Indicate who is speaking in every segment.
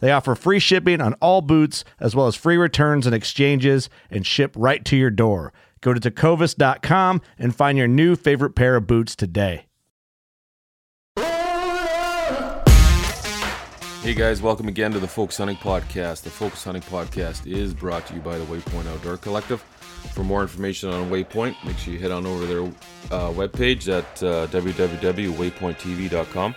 Speaker 1: They offer free shipping on all boots, as well as free returns and exchanges, and ship right to your door. Go to tecovas.com and find your new favorite pair of boots today.
Speaker 2: Hey guys, welcome again to the Focus Hunting Podcast. The Focus Hunting Podcast is brought to you by the Waypoint Outdoor Collective. For more information on Waypoint, make sure you head on over to their uh, webpage at uh, www.waypointtv.com.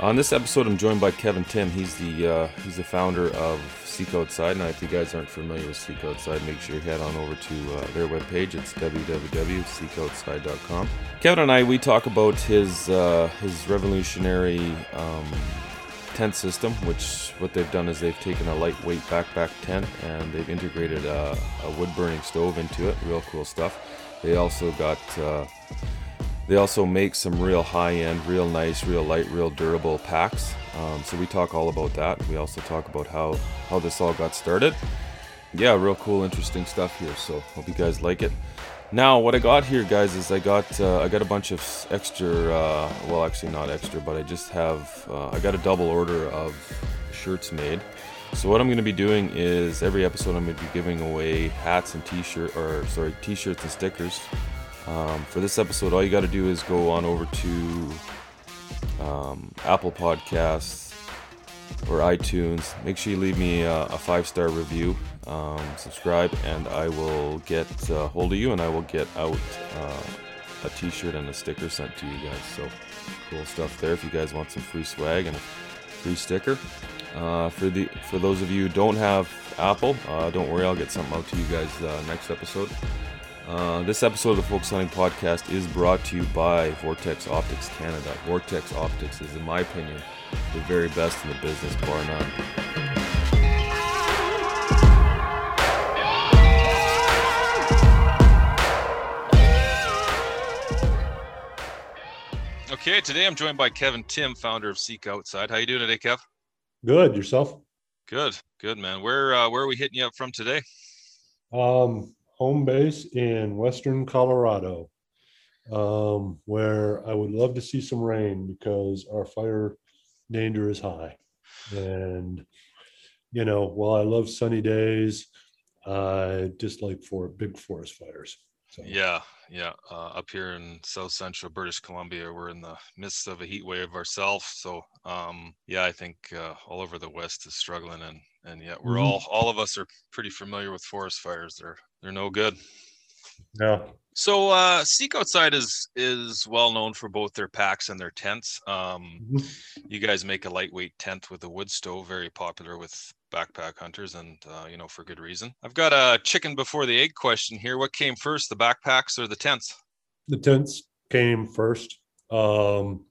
Speaker 2: On this episode, I'm joined by Kevin Timm. He's the uh, he's the founder of Seek Outside. Now, if you guys aren't familiar with Seek Outside, make sure you head on over to uh, their webpage. It's www.seekoutside.com. Kevin and I we talk about his uh, his revolutionary um, tent system, which what they've done is they've taken a lightweight backpack tent and they've integrated a, a wood burning stove into it. Real cool stuff. They also got uh, they also make some real high end, real nice, real light, real durable packs. Um, so we talk all about that. We also talk about how, how this all got started. Yeah, real cool, interesting stuff here. So hope you guys like it. Now, what I got here, guys, is I got uh, I got a bunch of extra. Uh, well, actually not extra, but I just have uh, I got a double order of shirts made. So what I'm going to be doing is every episode I'm going to be giving away hats and t-shirt or sorry t-shirts and stickers um, for this episode, all you got to do is go on over to um, Apple Podcasts or iTunes. Make sure you leave me a, a five star review, um, subscribe, and I will get a hold of you and I will get out uh, a t shirt and a sticker sent to you guys. So cool stuff there if you guys want some free swag and a free sticker. Uh, for the for those of you who don't have Apple, uh, don't worry, I'll get something out to you guys uh, next episode. Uh, this episode of the Focus Hunting Podcast is brought to you by Vortex Optics Canada. Vortex Optics is, in my opinion, the very best in the business, bar none. Okay, today I'm joined by Kevin Timm, founder of Seek Outside. How you doing today, Kev?
Speaker 3: Good. Yourself?
Speaker 2: Good. Good, man. Where uh, where are we hitting you up from today?
Speaker 3: Um, home base in Western Colorado, um, where I would love to see some rain because our fire danger is high. And, you know, while I love sunny days, I dislike for big forest fires.
Speaker 2: So. Yeah, yeah. Uh, up here in South Central British Columbia, we're in the midst of a heat wave ourselves. So, um, yeah, I think uh, all over the West is struggling, and and yet we're mm-hmm. all all of us are pretty familiar with forest fires. They're they're no good.
Speaker 3: Yeah.
Speaker 2: So uh, Seek Outside is is well known for both their packs and their tents. Um, mm-hmm. You guys make a lightweight tent with a wood stove, very popular with backpack hunters, and uh, you know for good reason. I've got a chicken before the egg question here. What came first, the backpacks or the tents?
Speaker 3: The tents came first um,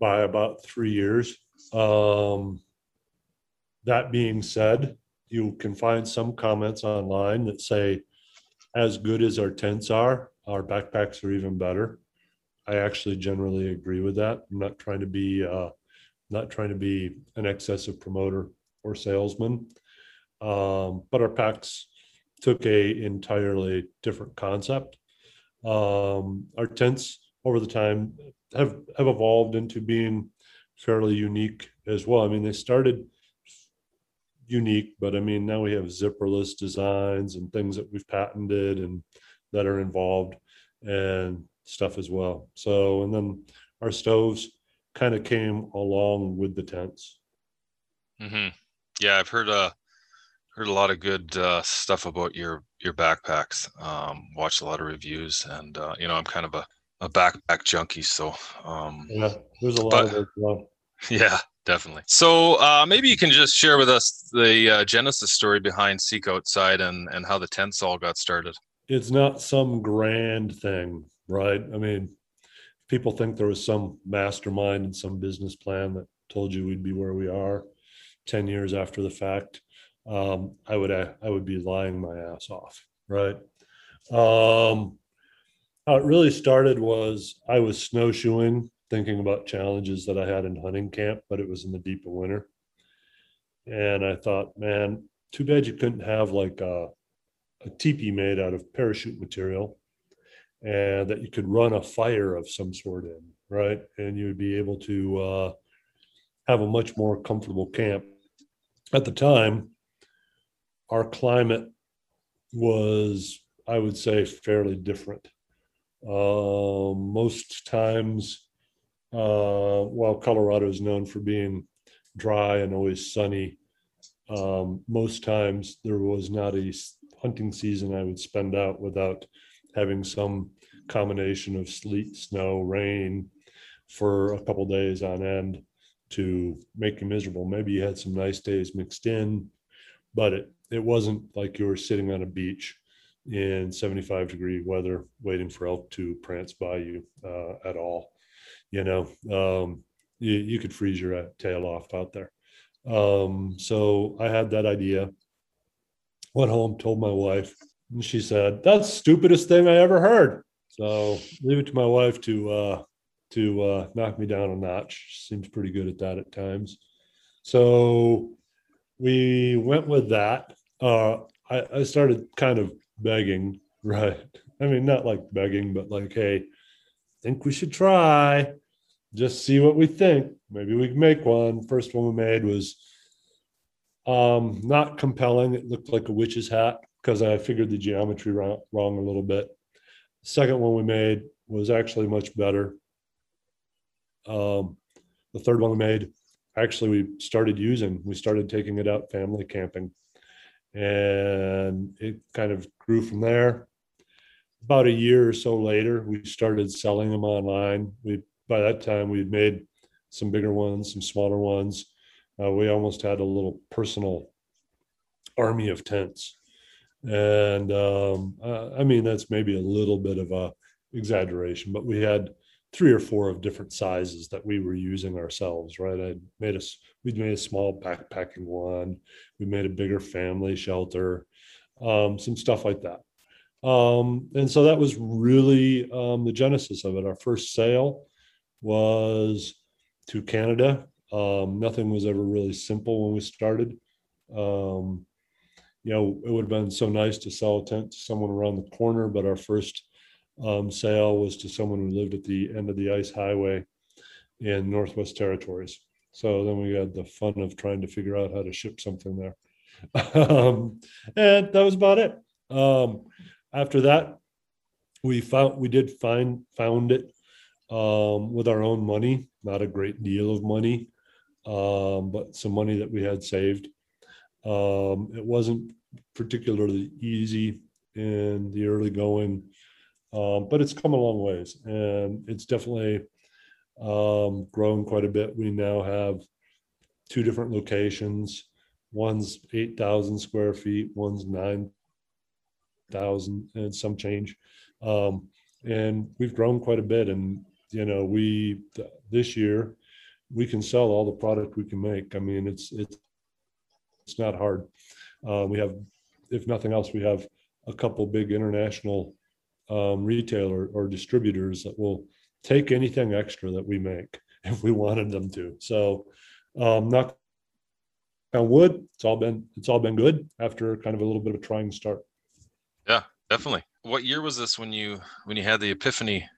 Speaker 3: by about three years. Um, that being said, you can find some comments online that say, as good as our tents are, our backpacks are even better. I actually generally agree with that. I'm not trying to be uh, not trying to be an excessive promoter or salesman, um, but our packs took a entirely different concept. Um, our tents over the time have have evolved into being fairly unique as well. I mean, they started unique, but I mean now we have zipperless designs and things that we've patented and that are involved and stuff as well. So and then our stoves kind of came along with the tents.
Speaker 4: Mm-hmm. Yeah, I've heard uh heard a lot of good uh, stuff about your your backpacks. Um, watched a lot of reviews, and uh, you know I'm kind of a, a backpack junkie, so um,
Speaker 3: Yeah, there's a lot
Speaker 4: But-
Speaker 3: of it. Well,
Speaker 4: yeah, definitely. So uh, maybe you can just share with us the uh, genesis story behind Seek Outside and and how the tents all got started.
Speaker 3: it's not some grand thing, right? I mean, people think there was some mastermind and some business plan that told you we'd be where we are 10 years after the fact. Um, I would I would be lying my ass off, right? Um, how it really started was I was snowshoeing, thinking about challenges that I had in hunting camp, but it was in the deep of winter. And I thought, man, too bad you couldn't have like a a teepee made out of parachute material and that you could run a fire of some sort in, right? And you would be able to uh, have a much more comfortable camp. At the time, our climate was, I would say, fairly different. Uh, most times, uh, while Colorado is known for being dry and always sunny, um, most times there was not a hunting season I would spend out without having some combination of sleet, snow, rain for a couple days on end to make you miserable. Maybe you had some nice days mixed in, but it, it wasn't like you were sitting on a beach in 75 degree weather waiting for elk to prance by you uh, at all. You know, um, you, you could freeze your uh, tail off out there. Um, so I had that idea. Went home, told my wife, and she said, "That's stupidest thing I ever heard." So leave it to my wife to uh, to uh, knock me down a notch. She seems pretty good at that at times. So we went with that. Uh, I, I started kind of begging, right? I mean, not like begging, but like, hey, think we should try just see what we think. Maybe we can make one. First one we made was um, not compelling. It looked like a witch's hat because I figured the geometry wrong, wrong a little bit. Second one we made was actually much better. Um, the third one we made, actually, we started using. We started taking it out family camping, and it kind of grew from there. About a year or so later, we started selling them online. We by that time we'd made some bigger ones, some smaller ones. Uh, we almost had a little personal army of tents, and um, uh, I mean that's maybe a little bit of a exaggeration, but we had three or four of different sizes that we were using ourselves. Right? I made us we'd made a small backpacking one. We made a bigger family shelter, um, some stuff like that. Um, and so that was really um, the genesis of it. Our first sale was to Canada. Um, nothing was ever really simple when we started. Um, you know, it would have been so nice to sell a tent to someone around the corner, but our first um, sale was to someone who lived at the end of the ice highway in Northwest Territories. So then we had the fun of trying to figure out how to ship something there. um, and that was about it. Um, after that, we found we did find found it um, with our own money, not a great deal of money, um, but some money that we had saved. Um, it wasn't particularly easy in the early going, um, but it's come a long ways and it's definitely um, grown quite a bit. We now have two different locations. One's 8,000 square feet, one's 9,000 and some change. Um, and we've grown quite a bit. And, you know, we, th- this year, we can sell all the product we can make. I mean, it's, it's, it's not hard. Uh, we have, if nothing else, we have a couple big international um, retailer or distributors that will take anything extra that we make if we wanted them to. So, um, knock on wood, it's all been it's all been good after kind of a little bit of a trying start.
Speaker 4: Yeah, definitely. What year was this when you when you had the epiphany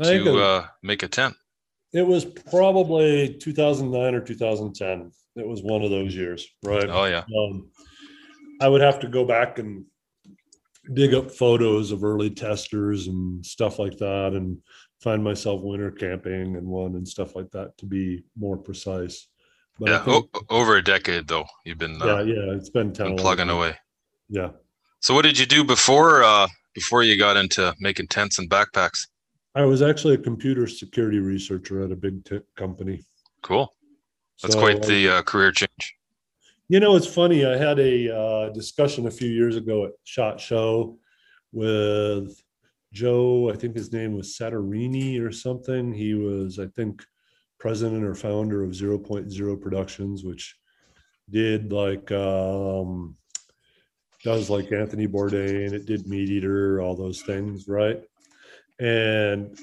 Speaker 4: to
Speaker 3: it,
Speaker 4: uh, make a tent?
Speaker 3: it was probably 2009 or 2010. It was one of those years, right?
Speaker 4: Oh yeah,
Speaker 3: Um, I would have to go back and dig up photos of early testers and stuff like that, and find myself winter camping and one and stuff like that to be more precise. But
Speaker 4: yeah.
Speaker 3: think-
Speaker 4: O- over a decade though, you've been, uh,
Speaker 3: yeah, yeah, it's been 10
Speaker 4: been plugging
Speaker 3: years.
Speaker 4: away.
Speaker 3: Yeah.
Speaker 4: So what did you do before uh, before you got into making tents and backpacks?
Speaker 3: I was actually a computer security researcher at a big tech company.
Speaker 4: Cool. That's
Speaker 3: So
Speaker 4: quite the uh, career change.
Speaker 3: You know, it's funny. I had a uh, discussion a few years ago at Shot Show with Joe. I think his name was Satarini or something. He was, I think, president or founder of 0.0 Productions, which did like um, does like Anthony Bourdain. It did Meat Eater, all those things, right? And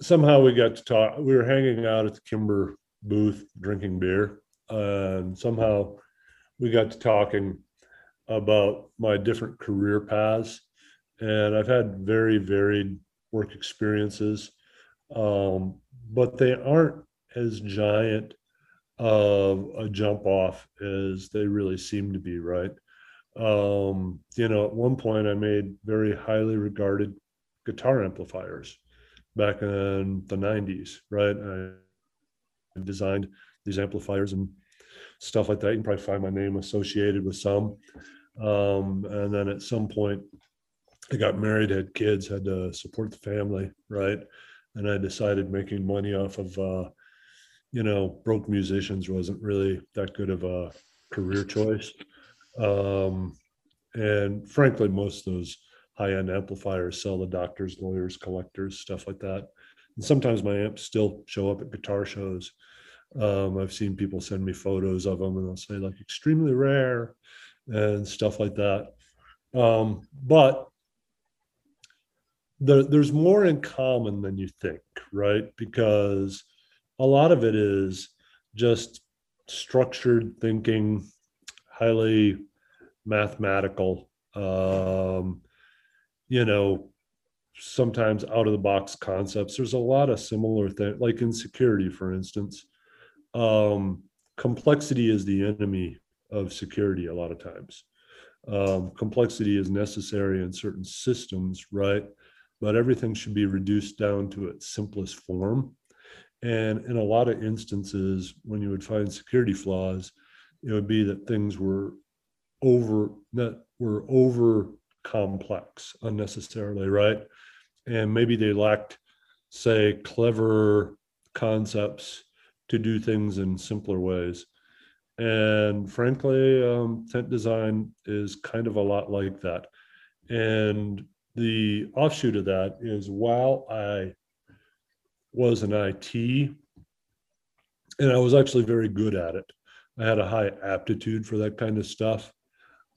Speaker 3: somehow we got to talk. We were hanging out at the Kimber booth drinking beer. And somehow we got to talking about my different career paths. And i've had very varied work experiences. Um, but they aren't as giant of a jump off as they really seem to be right? Um, you know at one point i made very highly regarded guitar amplifiers back in the 90s right i designed these amplifiers and stuff like that. You can probably find my name associated with some. Um, and then at some point, I got married, had kids, had to support the family, right? And I decided making money off of, uh, you know, broke musicians wasn't really that good of a career choice. Um, and frankly, most of those high end amplifiers sell to doctors, lawyers, collectors, stuff like that. And sometimes my amps still show up at guitar shows. Um, I've seen people send me photos of them and they'll say like extremely rare and stuff like that. Um, but there, there's more in common than you think, right? Because a lot of it is just structured thinking, highly mathematical, um, you know, sometimes out of the box concepts. There's a lot of similar things, like in security, for instance um, complexity is the enemy of security a lot of times. Um, complexity is necessary in certain systems, right? But everything should be reduced down to its simplest form. And in a lot of instances, when you would find security flaws, it would be that things were over that were over complex unnecessarily, right? And maybe they lacked, say, clever concepts to do things in simpler ways. And frankly, um, tent design is kind of a lot like that. And the offshoot of that is while I was an IT, and I was actually very good at it, I had a high aptitude for that kind of stuff.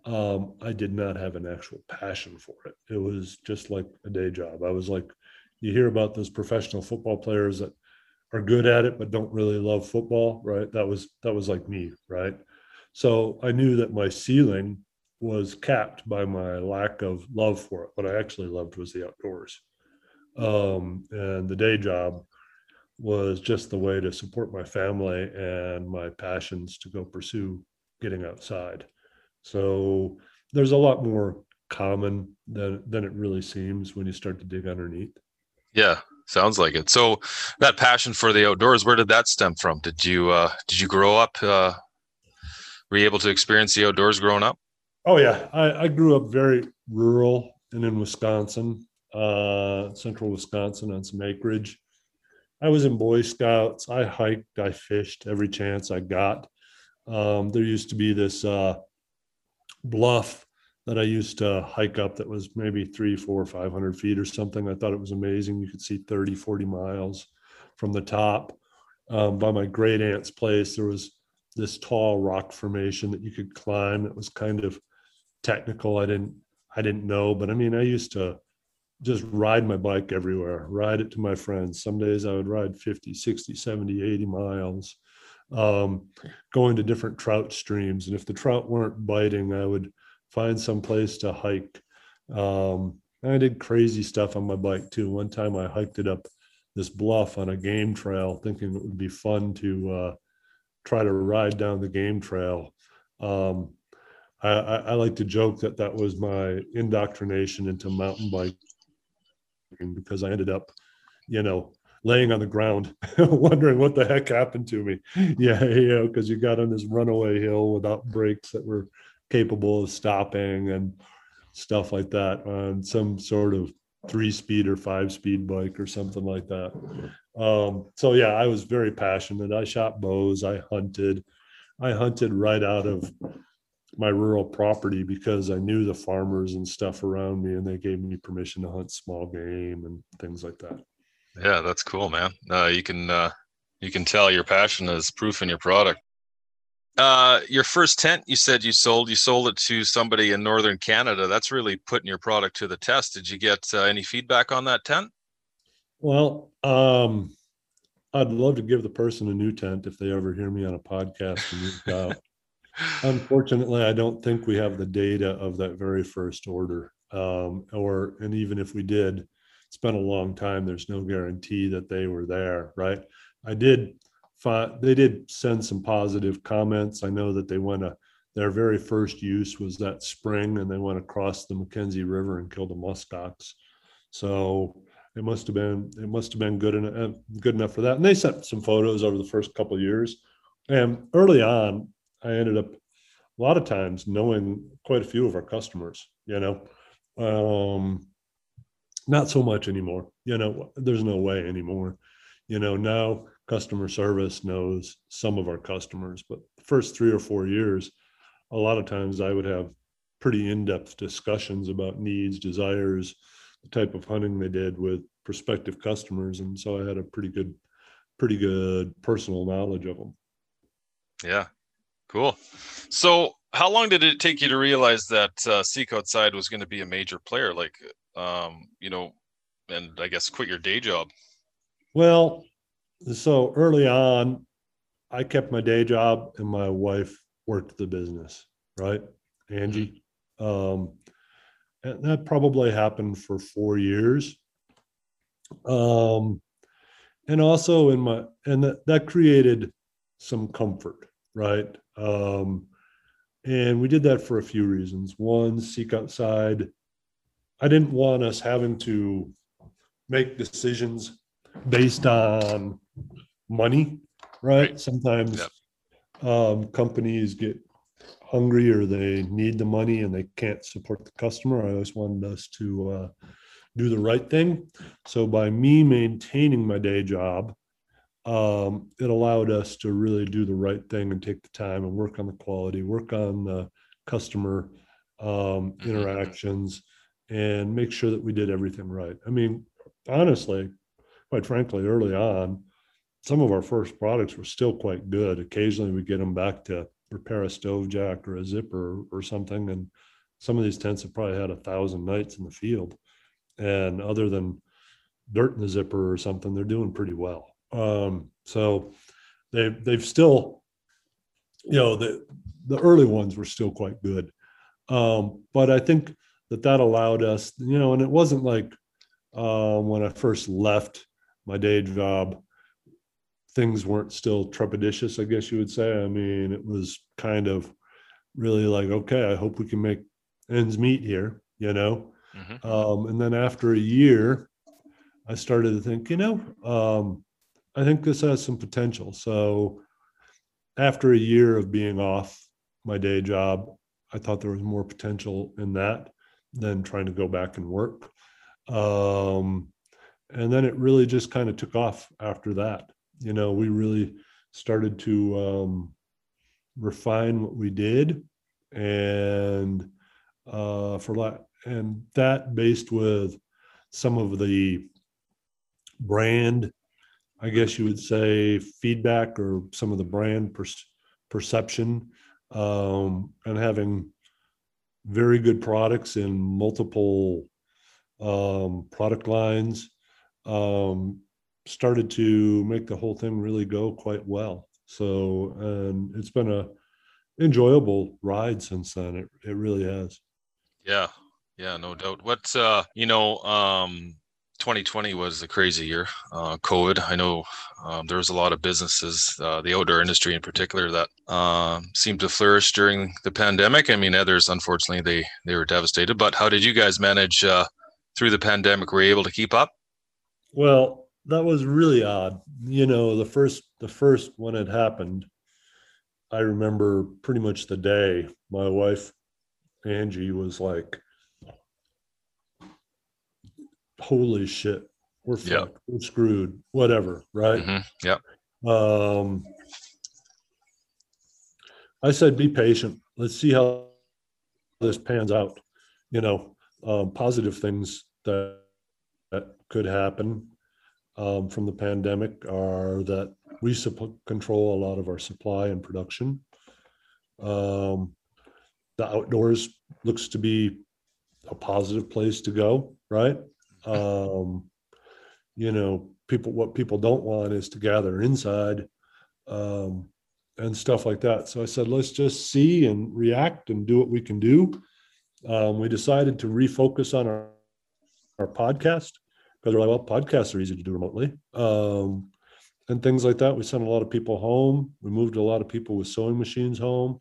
Speaker 3: Um, I did not have an actual passion for it. It was just like a day job. I was like, you hear about those professional football players that are good at it but don't really love football right? That was that was like me right? So i knew that my ceiling was capped by my lack of love for it. What i actually loved was the outdoors. Um, and the day job was just the way to support my family and my passions to go pursue getting outside so there's a lot more common than than it really seems when you start to dig underneath
Speaker 4: Yeah, sounds like it. So that passion for the outdoors, where did that stem from? Did you uh did you grow up uh were you able to experience the outdoors growing up?
Speaker 3: Oh yeah, I, I grew up very rural and in Wisconsin, uh, central Wisconsin on some acreage. I was in Boy Scouts. I hiked, I fished every chance I got. Um, there used to be this uh, bluff that I used to hike up that was maybe three, four, 500 feet or something. I thought it was amazing. You could see 30, 40 miles from the top. Um, by my great aunt's place, there was this tall rock formation that you could climb. It was kind of technical. I didn't, I didn't know, but I mean, I used to just ride my bike everywhere, ride it to my friends. Some days I would ride 50, 60, 70, 80 miles, um, going to different trout streams. And if the trout weren't biting, I would find some place to hike. Um, I did crazy stuff on my bike too. One time I hiked it up this bluff on a game trail, thinking it would be fun to uh, try to ride down the game trail. Um, I, I, I, like to joke that that was my indoctrination into mountain biking because I ended up, you know, laying on the ground, wondering what the heck happened to me. Yeah, you know, because you got on this runaway hill without brakes that were capable of stopping and stuff like that on some sort of three speed or five speed bike or something like that. Um, so yeah, I was very passionate. I shot bows, I hunted. I hunted right out of my rural property because I knew the farmers and stuff around me and they gave me permission to hunt small game and things like that.
Speaker 4: Yeah, that's cool, man. Uh, you can uh, you can tell your passion is proof in your product. Uh, your first tent, you said you sold. You sold it to somebody in northern Canada. That's really putting your product to the test. Did you get uh, any feedback on that tent?
Speaker 3: Well, um, I'd love to give the person a new tent if they ever hear me on a podcast. Unfortunately, I don't think we have the data of that very first order. Um, or and even if we did, it's been a long time. There's no guarantee that they were there, right? I did find they did send some positive comments. I know that they went to their very first use was that spring, and they went across the Mackenzie River and killed a muskox. So it must have been it must have been good enough good enough for that. And they sent some photos over the first couple years. And early on, I ended up a lot of times knowing quite a few of our customers. You know, um, not so much anymore. You know, there's no way anymore. You know, now customer service knows some of our customers, but the first three or four years, a lot of times I would have pretty in-depth discussions about needs, desires, the type of hunting they did with prospective customers, and so I had a pretty good, pretty good personal knowledge of them.
Speaker 4: Yeah, cool. So, how long did it take you to realize that uh, Seek Outside was going to be a major player? Like, um, you know, and I guess quit your day job?
Speaker 3: Well, so early on, I kept my day job and my wife worked the business, right? Angie. Um, and that probably happened for four years. Um, and also in my, and that, that created some comfort, right? Um, and we did that for a few reasons. One, seek outside. I didn't want us having to make decisions based on money, right? right. Sometimes um, companies get hungry or they need the money and they can't support the customer. I always wanted us to uh, do the right thing. So by me maintaining my day job, um, it allowed us to really do the right thing and take the time and work on the quality, work on the customer um, mm-hmm. interactions, and make sure that we did everything right. I mean, honestly, quite frankly, early on, some of our first products were still quite good. Occasionally we get them back to repair a stove jack or a zipper or something. And some of these tents have probably had a thousand nights in the field. And other than dirt in the zipper or something, they're doing pretty well. Um, so they they've still, you know, the the early ones were still quite good. Um, but I think that that allowed us, you know, and it wasn't like uh, when I first left my day job, things weren't still trepidatious, I guess you would say. I mean, it was kind of really like, okay, I hope we can make ends meet here, you know? Mm-hmm. Um, and then after a year, I started to think, you know, um, I think this has some potential. So after a year of being off my day job, I thought there was more potential in that than trying to go back and work. Um, and then it really just kind of took off after that. You know, we really started to um, refine what we did, and uh, for that, and that based with some of the brand, I guess you would say, feedback or some of the brand per- perception, um, and having very good products in multiple um, product lines um, started to make the whole thing really go quite well. So, and it's been a enjoyable ride since then. It, it really has.
Speaker 4: Yeah, yeah, no doubt. What uh, you know, um, 2020 was a crazy year. Uh, COVID. I know um, there was a lot of businesses, uh, the outdoor industry in particular, that uh, seemed to flourish during the pandemic. I mean, others unfortunately they they were devastated. But how did you guys manage uh, through the pandemic? Were you able to keep up?
Speaker 3: Well, that was really odd. You know, the first the first when it happened, I remember pretty much the day my wife Angie was like, "Holy shit, we're
Speaker 4: Yep.
Speaker 3: fucked. We're screwed. Whatever, right?"
Speaker 4: Mhm, Yep.
Speaker 3: Um, I said, "Be patient. Let's see how this pans out." You know, um, positive things that that could happen um, from the pandemic are that we control a lot of our supply and production. Um, the outdoors looks to be a positive place to go, right? Um, you know, people what people don't want is to gather inside um, and stuff like that. So I said, let's just see and react and do what we can do. Um, we decided to refocus on our our podcast because we're like, well, podcasts are easy to do remotely. Um, and things like that. We sent a lot of people home. We moved a lot of people with sewing machines home.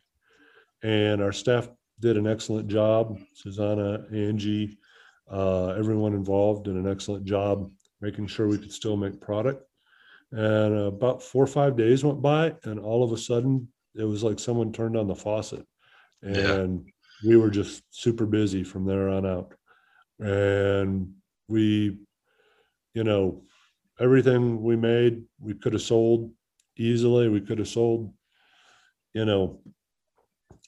Speaker 3: And our staff did an excellent job. Susanna, Angie, uh, everyone involved did an excellent job making sure we could still make product. And about four or five days went by, and all of a sudden, it was like someone turned on the faucet.
Speaker 4: Yeah.
Speaker 3: And we were just super busy from there on out. And we, you know, everything we made, we could have sold easily. We could have sold, you know,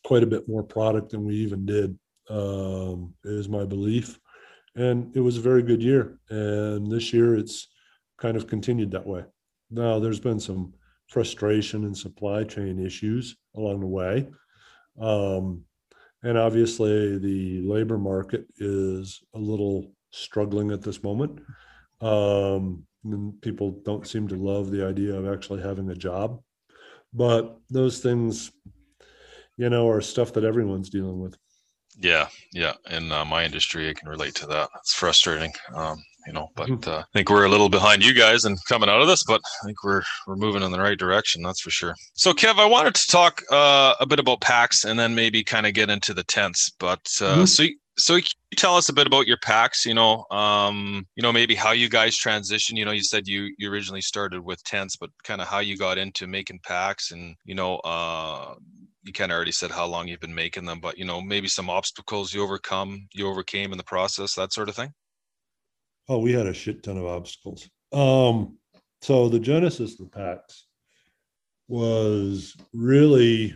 Speaker 3: quite a bit more product than we even did, um, is my belief. And it was a very good year. And this year it's kind of continued that way. Now, there's been some frustration and supply chain issues along the way. Um, and obviously, the labor market is a little struggling at this moment. Um, people don't seem to love the idea of actually having a job. But those things, you know, are stuff that everyone's dealing with.
Speaker 4: Yeah, yeah. In uh, my industry, I can relate to that. It's frustrating, um, you know. But
Speaker 3: Mhm.
Speaker 4: uh, I think we're a little behind you guys and coming out of this, but I think we're we're moving in the right direction. That's for sure. So, Kev, I wanted to talk uh, a bit about packs and then maybe kind of get into the tents. But uh,
Speaker 3: Mhm.
Speaker 4: so, you- so can you tell us a bit about your packs? You know, um, you know, maybe how you guys transition. You know, you said you you originally started with tents, but kind of how you got into making packs, and you know, uh, you kind of already said how long you've been making them, but you know, maybe some obstacles you overcome, you overcame in the process, that sort of thing.
Speaker 3: Oh, we had a shit ton of obstacles. Um, so the genesis of the packs was really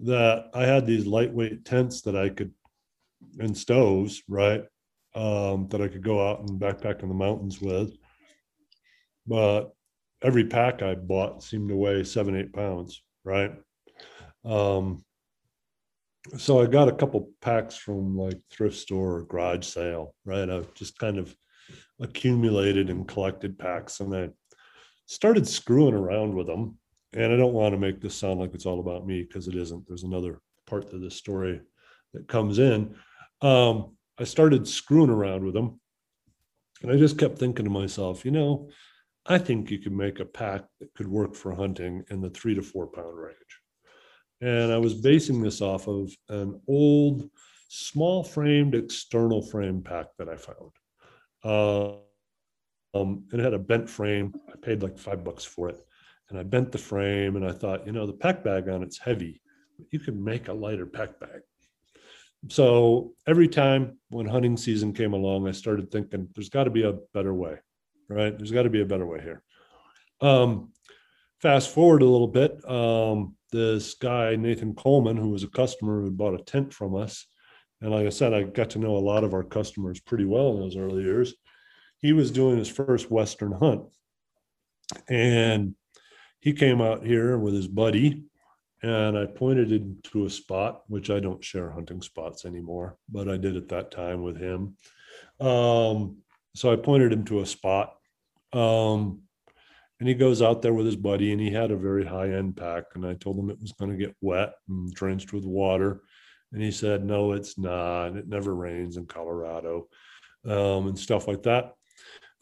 Speaker 3: that I had these lightweight tents that I could and stoves, right? Um, that I could go out and backpack in the mountains with. But every pack I bought seemed to weigh seven, eight pounds, right? Um, so I got a couple packs from like thrift store or garage sale, right? I've just kind of accumulated and collected packs and I started screwing around with them. And I don't want to make this sound like it's all about me because it isn't. There's another part to this story that comes in. Um, I started screwing around with them. And I just kept thinking to myself, you know, I think you could make a pack that could work for hunting in the three to four pound range. And I was basing this off of an old small framed external frame pack that I found. Uh, um, it had a bent frame. I paid like five bucks for it. And I bent the frame and I thought, you know, the pack bag on it's heavy. But you could make a lighter pack bag. So every time when hunting season came along, I started thinking there's got to be a better way, right? There's got to be a better way here. Um, fast forward a little bit. Um, this guy, Nathan Coleman, who was a customer who bought a tent from us. And like I said, I got to know a lot of our customers pretty well in those early years. He was doing his first Western hunt. And he came out here with his buddy. And I pointed him to a spot, which I don't share hunting spots anymore, but I did at that time with him. Um, so I pointed him to a spot. Um, and he goes out there with his buddy, and he had a very high end pack. And I told him it was going to get wet and drenched with water. And he said, no, it's not. It never rains in Colorado um, and stuff like that.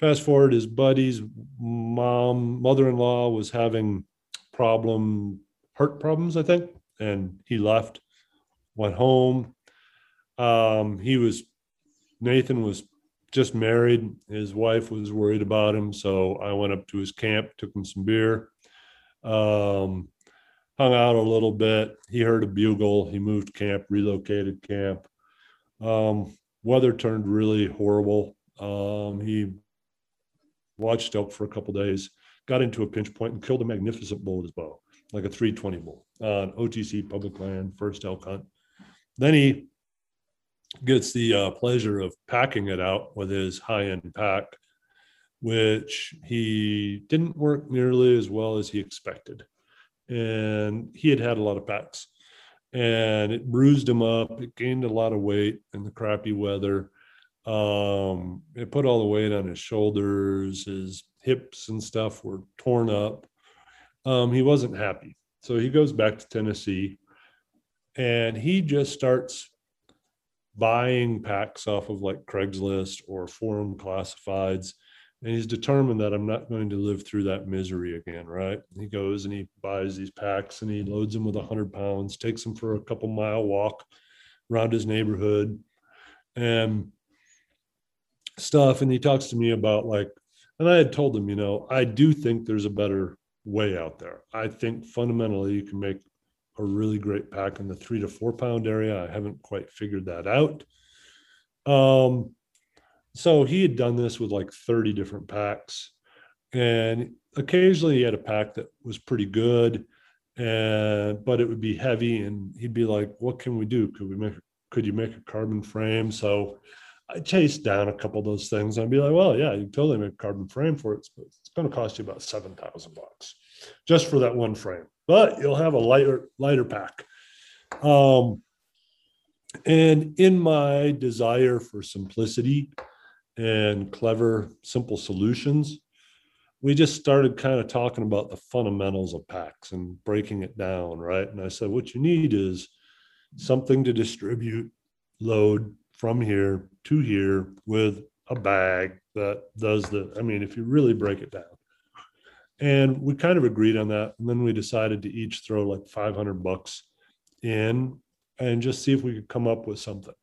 Speaker 3: Fast forward, his buddy's mom, mother-in-law was having problem, heart problems, I think, and he left, went home. Um, he was Nathan was just married. His wife was worried about him, so I went up to his camp, took him some beer, um, hung out a little bit. He heard a bugle. He moved camp, relocated camp. Um, weather turned really horrible. Um, he watched elk for a couple days, got into a pinch point, and killed a magnificent bull with his bow, like a 320 bull on OTC public land, first elk hunt. Then he gets the uh, pleasure of packing it out with his high end pack, which he didn't work nearly as well as he expected. And he had had a lot of packs and it bruised him up. It gained a lot of weight in the crappy weather. Um, it put all the weight on his shoulders, his hips and stuff were torn up. Um, he wasn't happy. So he goes back to Tennessee and he just starts buying packs off of like Craigslist or forum classifieds. And he's determined that I'm not going to live through that misery again, right? He goes and he buys these packs and he loads them with 100 pounds, takes them for a couple mile walk around his neighborhood and stuff. And he talks to me about like, and I had told him, you know, I do think there's a better way out there. I think fundamentally you can make a really great pack in the three to four pound area. I haven't quite figured that out. Um, so he had done this with like 30 different packs, and occasionally he had a pack that was pretty good, and but it would be heavy, and he'd be like, "What can we do? Could we make? Could you make a carbon frame?" So I chased down a couple of those things. I'd be like, "Well, yeah, you totally make a carbon frame for it. but It's going to cost you about seven thousand bucks just for that one frame." But you'll have a lighter lighter pack. Um, and in my desire for simplicity and clever, simple solutions, we just started kind of talking about the fundamentals of packs and breaking it down, right? And I said, what you need is something to distribute, load from here to here with a bag that does the, I mean, if you really break it down, and we kind of agreed on that. And then we decided to each throw like 500 bucks in and just see if we could come up with something.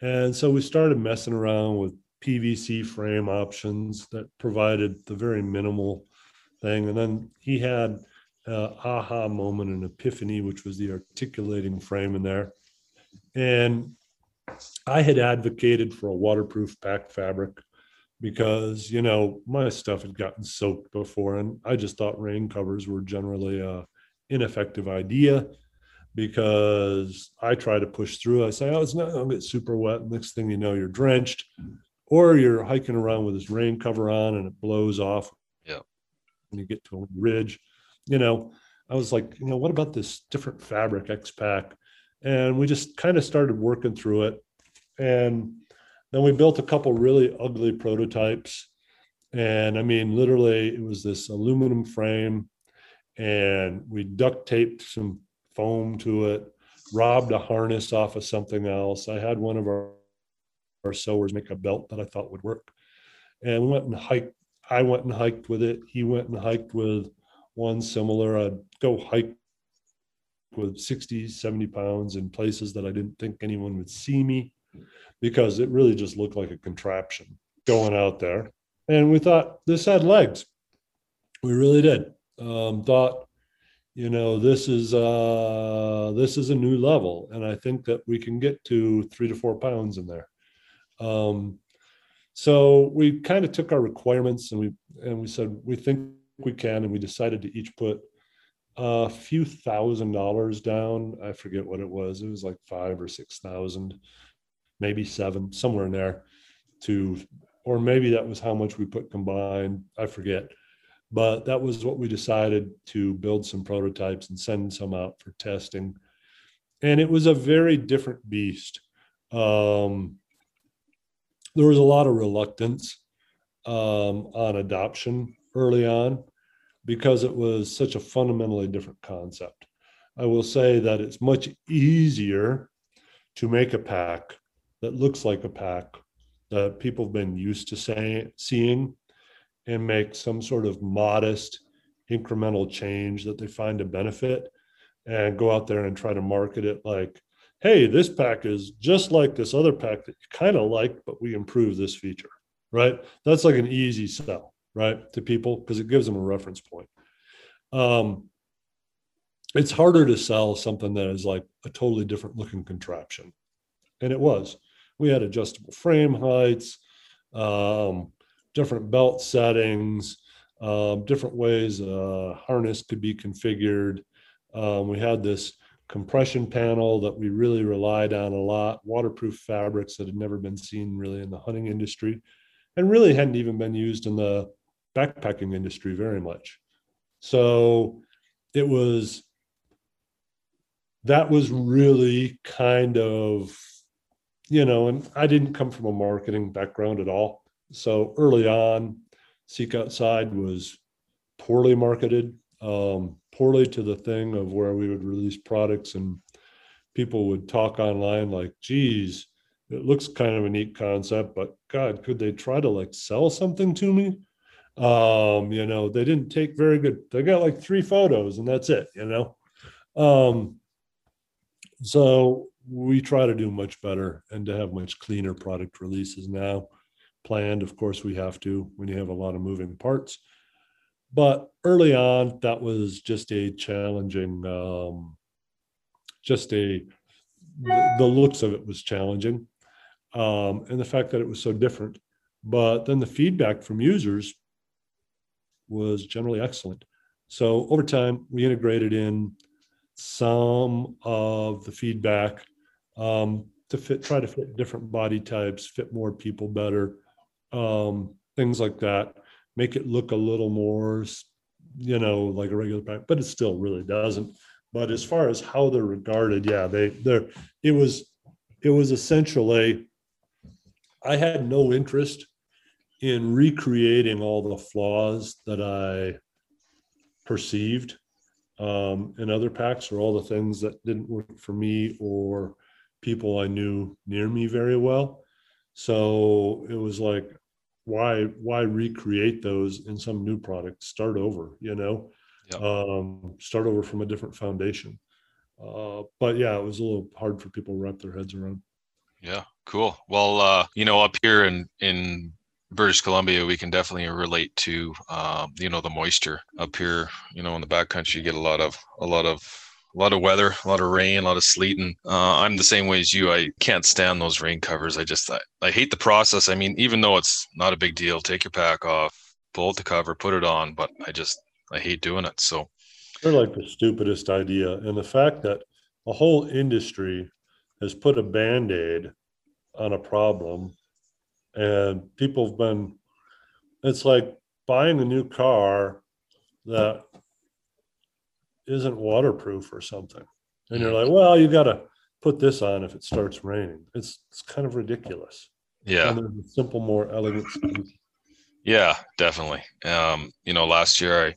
Speaker 3: And so we started messing around with PVC frame options that provided the very minimal thing. And then he had aha moment, an epiphany, which was the articulating frame in there. And I had advocated for a waterproof pack fabric because you know my stuff had gotten soaked before and i just thought rain covers were generally a ineffective idea because i try to push through. I say oh it's not going to get super wet. Next thing you know you're drenched or you're hiking around with this rain cover on and it blows off.
Speaker 4: Yeah.
Speaker 3: When you get to a ridge. You know i was like you know what about this different fabric X-Pac and we just kind of started working through it. And then we built a couple really ugly prototypes. And I mean, literally, it was this aluminum frame, and we duct taped some foam to it, robbed a harness off of something else. I had one of our, our sewers make a belt that I thought would work. And we went and hiked. I went and hiked with it. He went and hiked with one similar. I'd go hike with 60, 70 pounds in places that I didn't think anyone would see me because it really just looked like a contraption going out there. And we thought this had legs. We really did. Um, thought, you know, this is uh, this is a new level, and I think that we can get to three to four pounds in there. Um, so we kind of took our requirements and we and we said we think we can, and we decided to each put a few thousand dollars down. I forget what it was. It was like five or six thousand maybe seven, somewhere in there to, or maybe that was how much we put combined. I forget. But that was what we decided to build some prototypes and send some out for testing. And it was a very different beast. Um, there was a lot of reluctance um, on adoption early on because it was such a fundamentally different concept. I will say that it's much easier to make a pack that looks like a pack that people have been used to say, seeing and make some sort of modest incremental change that they find a benefit and go out there and try to market it like hey this pack is just like this other pack that you kind of like but we improve this feature right? That's like an easy sell right to people because it gives them a reference point. Um, it's harder to sell something that is like a totally different looking contraption and it was we had adjustable frame heights um, different belt settings um, different ways a harness could be configured. Um, we had this compression panel that we really relied on a lot waterproof fabrics that had never been seen really in the hunting industry and really hadn't even been used in the backpacking industry very much. So it was that was really kind of you know and i didn't come from a marketing background at all. So early on seek outside was poorly marketed um, poorly to the thing of where we would release products and people would talk online like geez it looks kind of a neat concept but god could they try to like sell something to me? Um you know they didn't take very good they got like three photos and that's it you know? Um so we try to do much better and to have much cleaner product releases now. Planned, of course, we have to when you have a lot of moving parts. But early on, that was just a challenging, um, just a, the looks of it was challenging. Um, and the fact that it was so different. But then the feedback from users was generally excellent. So over time, we integrated in some of the feedback um, to fit, try to fit different body types, fit more people better, um, things like that. Make it look a little more, you know, like a regular pack, but it still really doesn't. But as far as how they're regarded, yeah, they they're it was it was essentially I had no interest in recreating all the flaws that I perceived um, and other packs or all the things that didn't work for me or people I knew near me very well. So it was like, why why recreate those in some new product? Start over, you know, yep. um, start over from a different foundation. Uh, but yeah, it was a little hard for people to wrap their heads around.
Speaker 4: Yeah, cool. Well, uh, you know, up here in in British Columbia, we can definitely relate to um, you know the moisture up here. You know, in the backcountry, you get a lot of a lot of a lot of weather, a lot of rain, a lot of sleet, and uh, I'm the same way as you. I can't stand those rain covers. I just I, I hate the process. I mean, even though it's not a big deal, take your pack off, pull out the cover, put it on, but I just I hate doing it. So
Speaker 3: they're like the stupidest idea, and the fact that a whole industry has put a band aid on a problem and people have been it's like buying a new car that isn't waterproof or something and you're like well you got to put this on if it starts raining it's it's kind of ridiculous
Speaker 4: yeah
Speaker 3: and there's a simple more elegant
Speaker 4: yeah definitely um you know last year i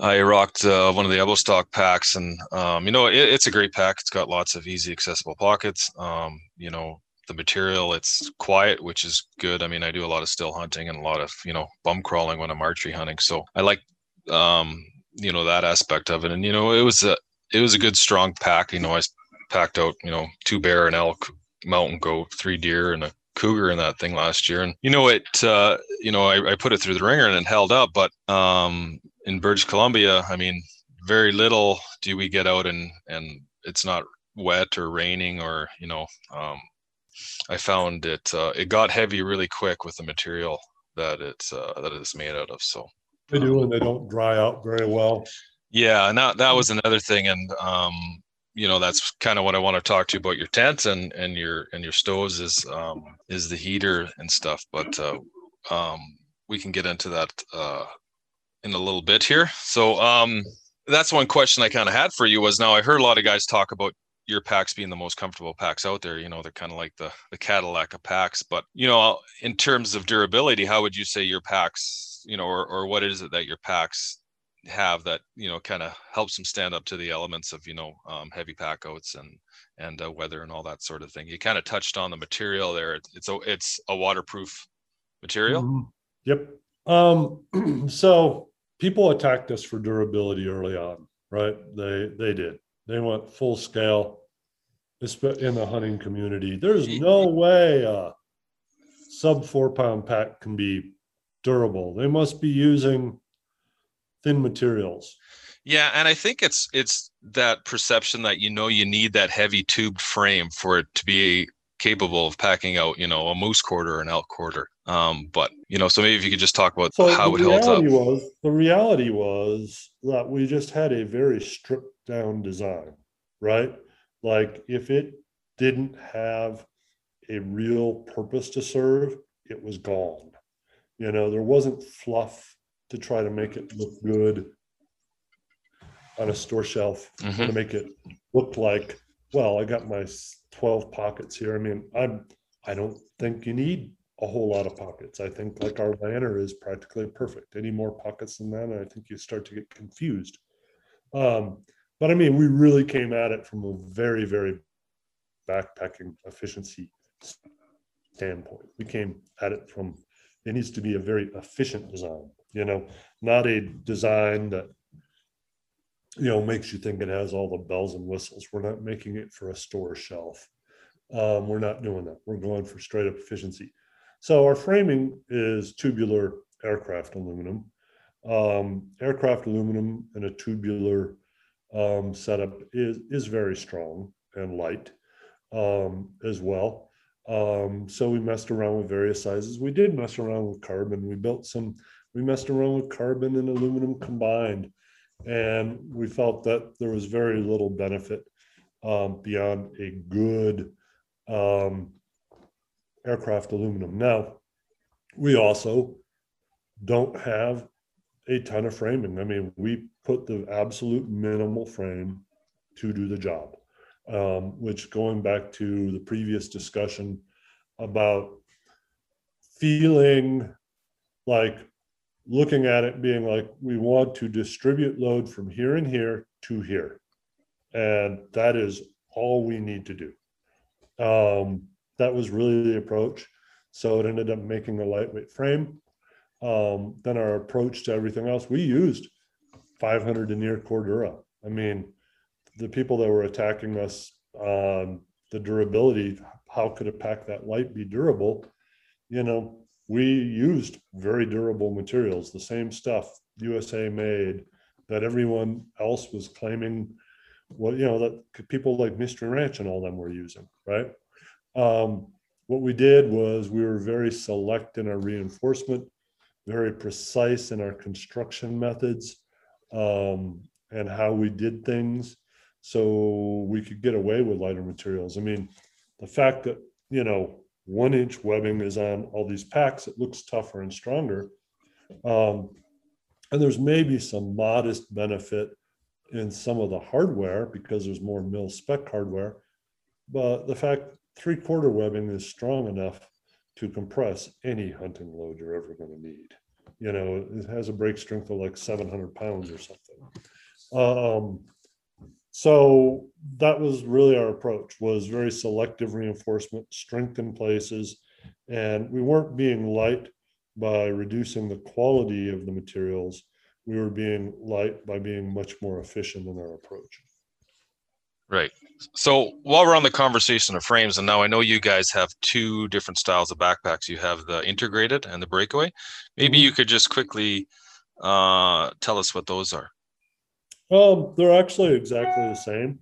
Speaker 4: I rocked uh, one of the Eberlestock packs, and um, you know it, it's a great pack. It's got lots of easy accessible pockets. Um, you know, the material. It's quiet, which is good. I mean, I do a lot of still hunting and a lot of you know bum crawling when I'm archery hunting, so I like um, you know that aspect of it. And you know, it was a it was a good strong pack. You know, I packed out you know two bear, and elk, mountain goat, three deer, and a cougar in that thing last year. And you know, it uh, you know I, I put it through the ringer and it held up, but um, in British Columbia, I mean, very little do we get out and and it's not wet or raining or you know um, I found it uh, it got heavy really quick with the material that it's uh, that it's made out of. So
Speaker 3: they do, and they don't dry out very well.
Speaker 4: Yeah, and that that was another thing, and um, you know that's kind of what I want to talk to you about your tents and and your and your stoves is um, is the heater and stuff. But uh, um, we can get into that uh, in a little bit here. So um, that's one question I kind of had for you was now I heard a lot of guys talk about your packs being the most comfortable packs out there. You know, they're kind of like the the Cadillac of packs. But you know, in terms of durability, how would you say your packs? You know, or or what is it that your packs have that you know kind of helps them stand up to the elements of you know um, heavy pack outs and and uh, weather and all that sort of thing. You kind of touched on the material there. It's a it's a waterproof material.
Speaker 3: Mhm. Yep. Um, so people attacked us for durability early on, right? They they did. They went full scale in the hunting community. There's no way a sub four pound pack can be durable. They must be using thin materials.
Speaker 4: Yeah, and I think it's it's that perception that you know you need that heavy tubed frame for it to be capable of packing out, you know, a moose quarter or an elk quarter. Um, but you know, so maybe if you could just talk about
Speaker 3: So
Speaker 4: how it holds up.
Speaker 3: was the reality was that we just had a very stripped down design, right? Like if it didn't have a real purpose to serve, it was gone. You know, there wasn't fluff to try to make it look good on a store shelf
Speaker 4: Mhm.
Speaker 3: to make it look like, well, I got my 12 pockets here. I mean, I'm I don't think you need a whole lot of pockets. I think like our Lanner is practically perfect. Any more pockets than that, I think you start to get confused. Um, but I mean, we really came at it from a very, very backpacking efficiency standpoint. We came at it from it needs to be a very efficient design, you know, not a design that you know makes you think it has all the bells and whistles. We're not making it for a store shelf. Um, we're not doing that. We're going for straight up efficiency. So our framing is tubular aircraft aluminum. Um, aircraft aluminum and a tubular um, setup is is very strong and light um, as well. Um, so we messed around with various sizes. We did mess around with carbon. We built some. We messed around with carbon and aluminum combined, and we felt that there was very little benefit um, beyond a good um, aircraft aluminum. Now, we also don't have a ton of framing. I mean, we put the absolute minimal frame to do the job, um, which going back to the previous discussion about feeling like looking at it being like we want to distribute load from here and here to here. And that is all we need to do. Um, that was really the approach. So it ended up making a lightweight frame. Um, then our approach to everything else, we used 500 denier Cordura. I mean, the people that were attacking us on the durability, how could a pack that light be durable? You know, we used very durable materials, the same stuff USA made that everyone else was claiming. Well, you know, that people like Mystery Ranch and all them were using, right? Um, what we did was we were very select in our reinforcement, very precise in our construction methods um, and how we did things so we could get away with lighter materials. I mean, the fact that, you know, one inch webbing is on all these packs, it looks tougher and stronger. Um, and there's maybe some modest benefit in some of the hardware because there's more mil spec hardware. But the fact three quarter webbing is strong enough to compress any hunting load you're ever going to need. You know, it has a break strength of like 700 pounds or something. Um, so that was really our approach was very selective reinforcement, strength in places, and we weren't being light by reducing the quality of the materials. We were being light by being much more efficient in our approach.
Speaker 4: Right. So while we're on the conversation of frames, and now I know you guys have two different styles of backpacks. You have the integrated and the breakaway. Maybe you could just quickly uh, tell us what those are.
Speaker 3: Um, they're actually exactly the same.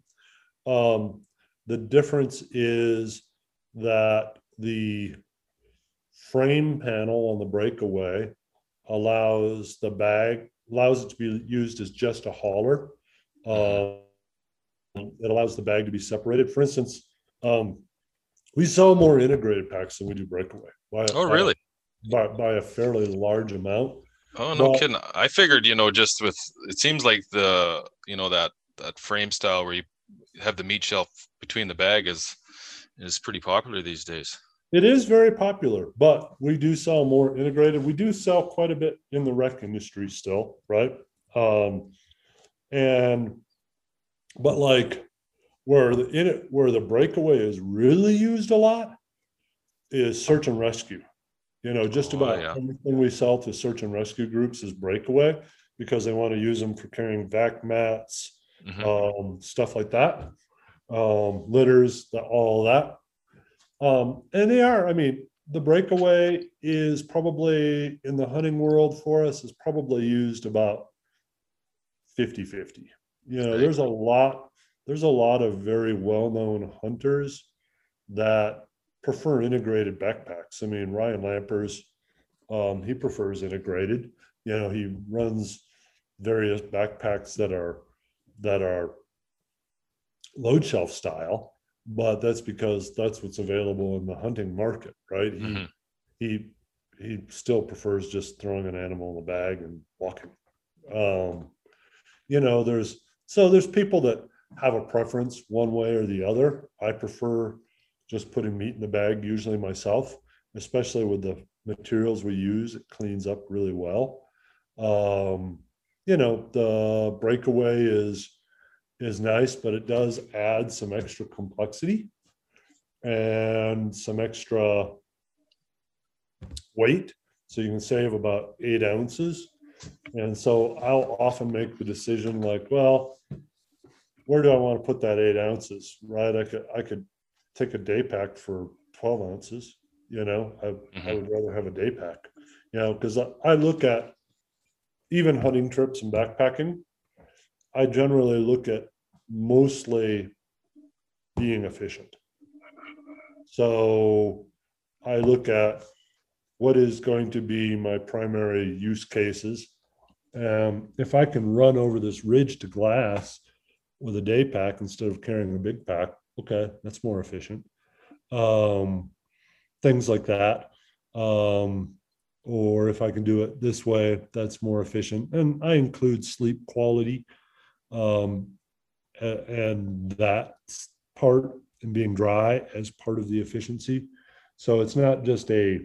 Speaker 3: Um, the difference is that the frame panel on the breakaway allows the bag allows it to be used as just a hauler. Uh, it allows the bag to be separated. For instance, um, we sell more integrated packs than we do breakaway. By,
Speaker 4: Oh,
Speaker 3: by-
Speaker 4: really?
Speaker 3: By, by a fairly large amount.
Speaker 4: Oh, no
Speaker 3: Well-
Speaker 4: kidding. I figured, you know, just with it seems like the, you know, that that frame style where you have the meat shelf between the bag is is pretty popular these days.
Speaker 3: It is very popular, but we do sell more integrated. We do sell quite a bit in the rec industry still, right? Um, and but like where the in it where the breakaway is really used a lot is search and rescue. You know, just
Speaker 4: Oh,
Speaker 3: about
Speaker 4: yeah.
Speaker 3: everything we sell to search and rescue groups is breakaway because they want to use them for carrying vac mats,
Speaker 4: Mhm.
Speaker 3: um, stuff like that, um, litters, the, all that. Um, and they are, I mean, the breakaway is probably in the hunting world for us is probably used about 50 50. You know, there's a lot, there's a lot of very well known hunters that prefer integrated backpacks. I mean, Ryan Lampers, um, he prefers integrated. You know, he runs various backpacks that are that are load shelf style, but that's because that's what's available in the hunting market, right? He
Speaker 4: Mhm.
Speaker 3: he he still prefers just throwing an animal in the bag and walking. Um, you know, there's so there's people that have a preference one way or the other. I prefer just putting meat in the bag, usually myself, especially with the materials we use. It cleans up really well. Um, you know, the breakaway is is nice, but it does add some extra complexity and some extra weight. So you can save about eight ounces. And so I'll often make the decision like, well, where do I want to put that eight ounces? Right. I could I could take a day pack for 12 ounces. You know, I, I
Speaker 4: Mhm.
Speaker 3: would rather have a day pack, you know, because I, I look at even hunting trips and backpacking. I generally look at mostly being efficient. So I look at what is going to be my primary use cases. Um, if I can run over this ridge to glass with a day pack instead of carrying a big pack, okay, that's more efficient. Um, things like that. Um, or if I can do it this way, that's more efficient. And I include sleep quality um, and that part and being dry as part of the efficiency. So it's not just a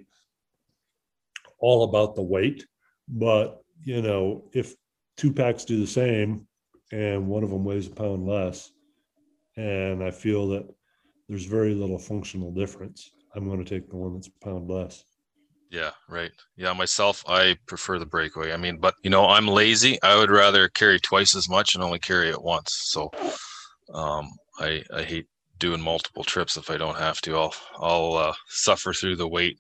Speaker 3: all about the weight, but you know, if two packs do the same and one of them weighs a pound less, and I feel that there's very little functional difference, I'm going to take the one that's pound less.
Speaker 4: Yeah, right. Yeah, myself, I prefer the breakaway. I mean, but you know, I'm lazy. I would rather carry twice as much and only carry it once. So, um, I I hate doing multiple trips if I don't have to. I'll I'll uh, suffer through the weight.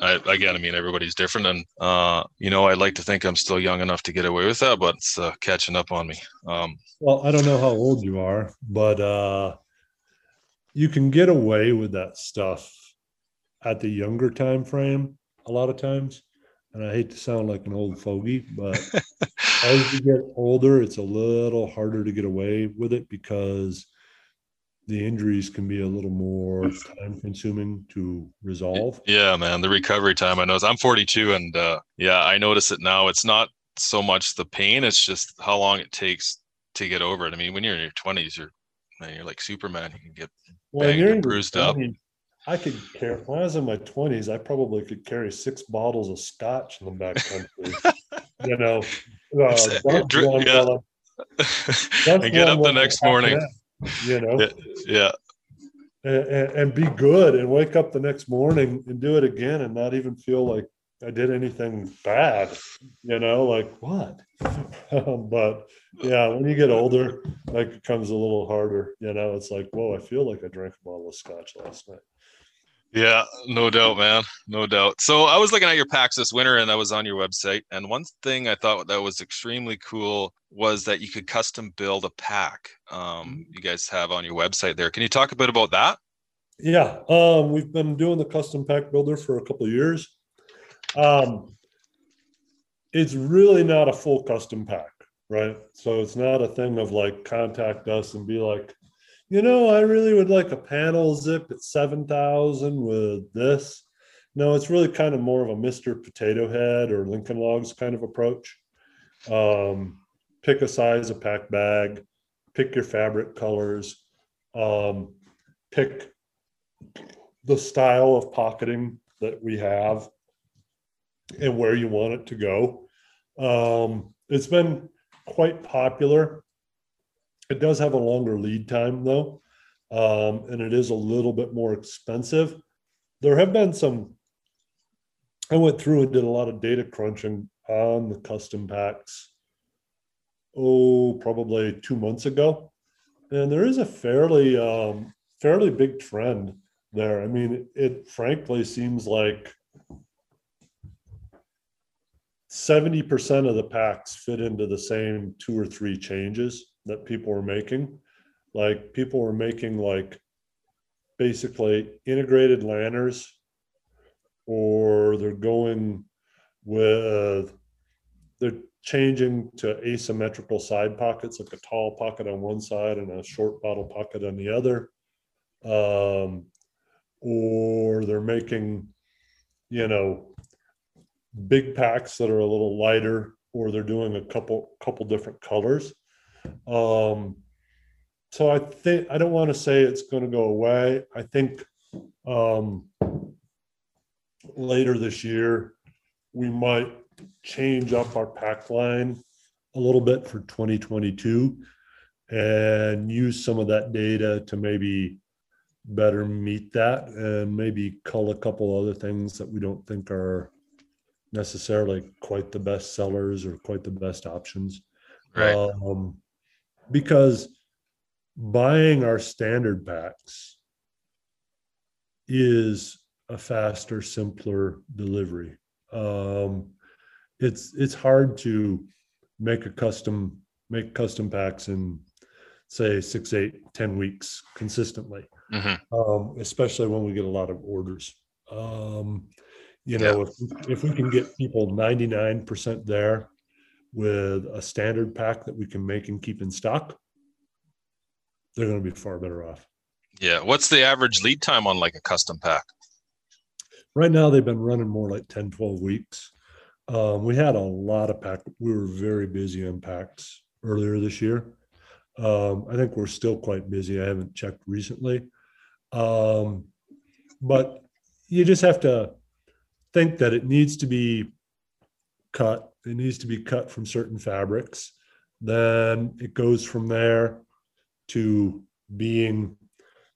Speaker 4: I, again, I mean, everybody's different, and uh, you know, I'd like to think I'm still young enough to get away with that, but it's uh, catching up on me. Um,
Speaker 3: Well, I don't know how old you are, but uh, you can get away with that stuff at the younger time frame a lot of times. And I hate to sound like an old fogey, but as you get older, it's a little harder to get away with it because the injuries can be a little more time consuming to resolve.
Speaker 4: Yeah, man, the recovery time. I know I'm 42, and uh, yeah, I notice it now. It's not so much the pain; it's just how long it takes to get over it. I mean, when you're in your 20s, you're man, you're like Superman. You can get banged
Speaker 3: you're
Speaker 4: and
Speaker 3: in your
Speaker 4: bruised up.
Speaker 3: 20s, I could carry, when I was in my twenties, I probably could carry six bottles of scotch in the back country. You know, uh,
Speaker 4: Exactly.
Speaker 3: dump
Speaker 4: Dri-
Speaker 3: one
Speaker 4: yeah.
Speaker 3: I-
Speaker 4: and get up the next morning.
Speaker 3: You know,
Speaker 4: Yeah,
Speaker 3: and, and, be good and wake up the next morning and do it again and not even feel like I did anything bad, you know, like what? but yeah, when you get older, like it becomes a little harder, you know, it's like, whoa, I feel like I drank a bottle of scotch last night.
Speaker 4: yeah, no doubt, man, no doubt. So I was looking at your packs this winter, and I was on your website, and one thing I thought that was extremely cool was that you could custom build a pack. Um, you guys have on your website there. Can you talk a bit about that?
Speaker 3: Yeah, um, we've been doing the custom pack builder for a couple of years. Um, it's really not a full custom pack, right? So it's not a thing of like contact us and be like, you know, I really would like a panel zip at seven thousand with this. No, it's really kind of more of a Mr. Potato Head or Lincoln Logs kind of approach. Um, pick a size of pack bag, pick your fabric colors, um, pick the style of pocketing that we have and where you want it to go. Um, it's been quite popular. It does have a longer lead time though, um, and it is a little bit more expensive. There have been some. I went through and did a lot of data crunching on the custom packs. Oh, probably two months ago, and there is a fairly um, fairly big trend there. I mean, it frankly seems like 70% of the packs fit into the same two or three changes that people were making. Like people were making like basically integrated lanners or they're going with they're changing to asymmetrical side pockets like a tall pocket on one side and a short bottle pocket on the other um, or they're making you know big packs that are a little lighter, or they're doing a couple couple different colors. Um, so I think I don't want to say it's going to go away. I think um, later this year we might change up our pack line a little bit for 2022 and use some of that data to maybe better meet that and maybe cull a couple other things that we don't think are necessarily quite the best sellers or quite the best options.
Speaker 4: Right.
Speaker 3: Um, because buying our standard packs is a faster, simpler delivery. Um, it's it's hard to make a custom make custom packs in say six, eight, ten weeks consistently,
Speaker 4: hmm
Speaker 3: um, especially when we get a lot of orders. Um, you know, if, if we can get people 99% there with a standard pack that we can make and keep in stock, they're going to be far better off.
Speaker 4: Yeah. What's the average lead time on like a custom pack?
Speaker 3: Right now, they've been running more like 10, 12 weeks. Um, we had a lot of pack. We were very busy on packs earlier this year. Um, I think we're still quite busy. I haven't checked recently. Um, but you just have to think that it needs to be cut. It needs to be cut from certain fabrics. Then it goes from there to being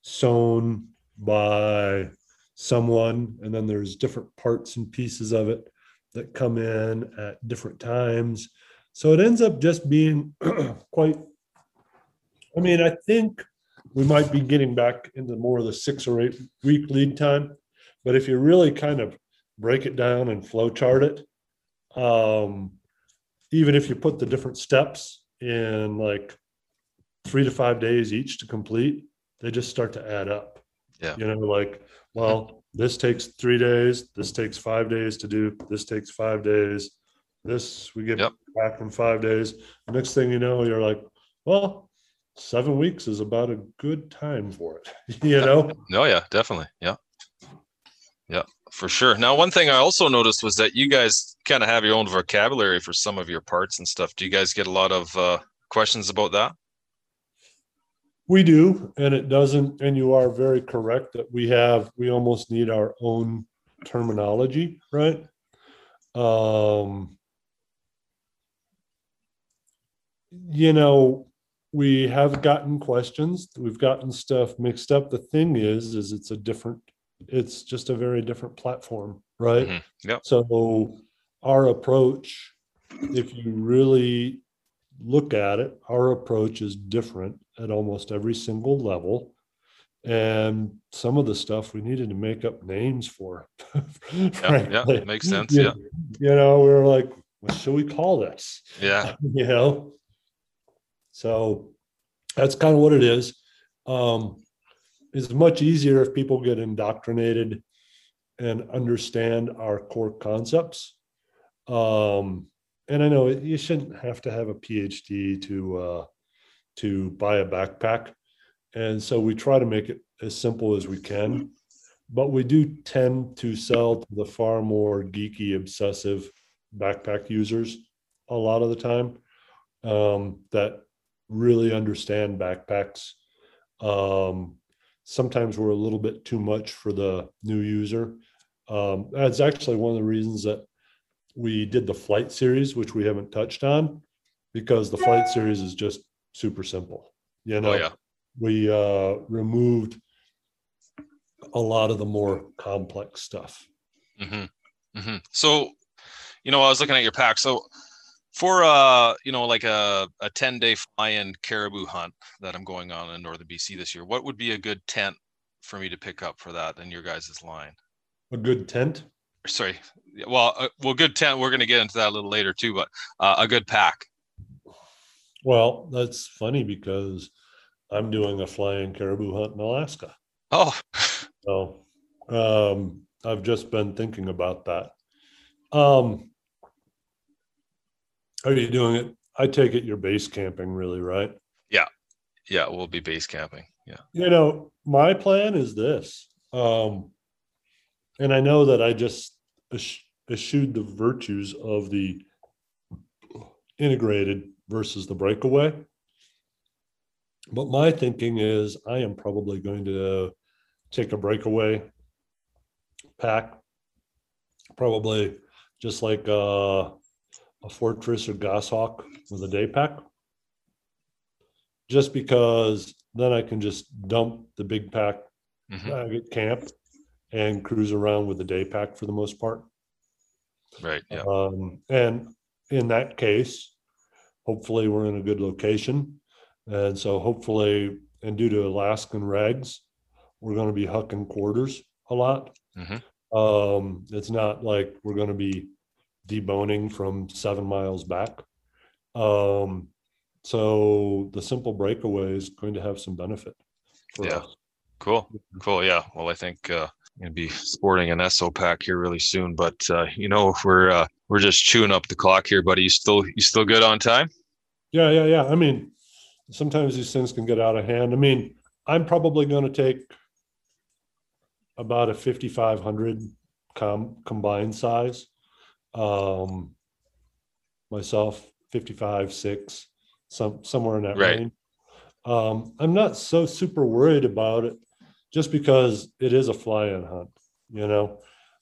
Speaker 3: sewn by someone. And then there's different parts and pieces of it that come in at different times. So it ends up just being quite, I mean, I think we might be getting back into more of the six or eight week lead time. But if you really kind of break it down and flow chart it. Um, even if you put the different steps in like three to five days each to complete, they just start to add up.
Speaker 4: Yeah.
Speaker 3: You know, like, well, this takes three days, this takes five days to do, this takes five days. This we get
Speaker 4: Yep.
Speaker 3: back in five days. Next thing you know, you're like, well, seven weeks is about a good time for it. you know?
Speaker 4: Oh yeah, definitely. Yeah. Yeah, for sure. Now, one thing I also noticed was that you guys kind of have your own vocabulary for some of your parts and stuff. Do you guys get a lot of uh, questions about that?
Speaker 3: We do, and it doesn't, and you are very correct that we have, we almost need our own terminology, right? Um, you know, we have gotten questions, we've gotten stuff mixed up. The thing is, is it's a different, it's just a very different platform, right?
Speaker 4: Mhm. Yep.
Speaker 3: So our approach, if you really look at it, our approach is different at almost every single level. And some of the stuff we needed to make up names for.
Speaker 4: Yeah, yeah, makes sense.
Speaker 3: You-
Speaker 4: Yeah,
Speaker 3: You know, we were like, what should we call this?
Speaker 4: yeah,
Speaker 3: you know so that's kind of what it is um it's much easier if people get indoctrinated and understand our core concepts um and i know you shouldn't have to have a phd to uh to buy a backpack and so we try to make it as simple as we can but we do tend to sell to the far more geeky obsessive backpack users a lot of the time um, that really understand backpacks. Um, sometimes we're a little bit too much for the new user. Um, that's actually one of the reasons that we did the flight series, which we haven't touched on, because the flight series is just super simple. You know,
Speaker 4: Oh yeah.
Speaker 3: we uh, removed a lot of the more complex stuff.
Speaker 4: hmm hmm So, you know, I was looking at your pack. So, for uh, you know, like a a ten day fly-in caribou hunt that I'm going on in northern BC this year, what would be a good tent for me to pick up for that in your guys' line?
Speaker 3: A good tent.
Speaker 4: Sorry, well, uh, well, good tent. We're going to get into that a little later too, but uh, a good pack.
Speaker 3: Well, that's funny because I'm doing a flying caribou hunt in Alaska.
Speaker 4: Oh,
Speaker 3: So um, I've just been thinking about that. Um, are you doing it? I take it you're base camping, really, right?
Speaker 4: yeah, yeah, we'll be base camping. Yeah.
Speaker 3: You know, my plan is this. Um, and I know that I just eschewed the virtues of the integrated versus the breakaway. But my thinking is I am probably going to take a breakaway pack, probably just like uh, a Fortress or Goshawk with a day pack. Just because then I can just dump the big pack
Speaker 4: Mhm.
Speaker 3: bag at camp and cruise around with the day pack for the most part.
Speaker 4: Right. Yeah.
Speaker 3: Um, and in that case, hopefully we're in a good location. And so hopefully, and due to Alaskan regs, we're going to be hucking quarters a lot.
Speaker 4: Mhm.
Speaker 3: Um, it's not like we're going to be deboning from seven miles back. Um, so the simple breakaway is going to have some benefit
Speaker 4: Yeah.
Speaker 3: us.
Speaker 4: Cool. Cool. Yeah. Well, I think uh, I'm gonna be sporting an ESO pack here really soon. But uh, you know, we're uh, we're just chewing up the clock here, buddy. You still you still good on time?
Speaker 3: Yeah, yeah, yeah. I mean, sometimes these things can get out of hand. I mean, I'm probably going to take about a 5,500 com combined size. Um, myself, 55, six, some somewhere in that
Speaker 4: Right.
Speaker 3: range. Um, I'm not so super worried about it, just because it is a fly-in hunt. You know,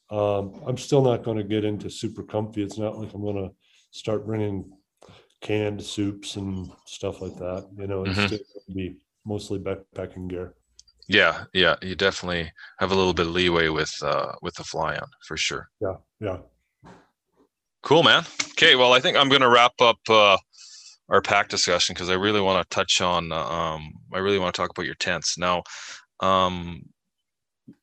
Speaker 3: um, I'm still not going to get into super comfy. It's not like I'm going to start bringing canned soups and stuff like that. You know, it's
Speaker 4: Mhm.
Speaker 3: still gonna be mostly backpacking gear.
Speaker 4: Yeah. Yeah. You definitely have a little bit of leeway with uh, with the fly on for sure.
Speaker 3: Yeah, yeah.
Speaker 4: Cool, man. Okay, well, I think I'm going to wrap up uh, our pack discussion because I really want to touch on. uh, Um, I really want to talk about your tents now. Um,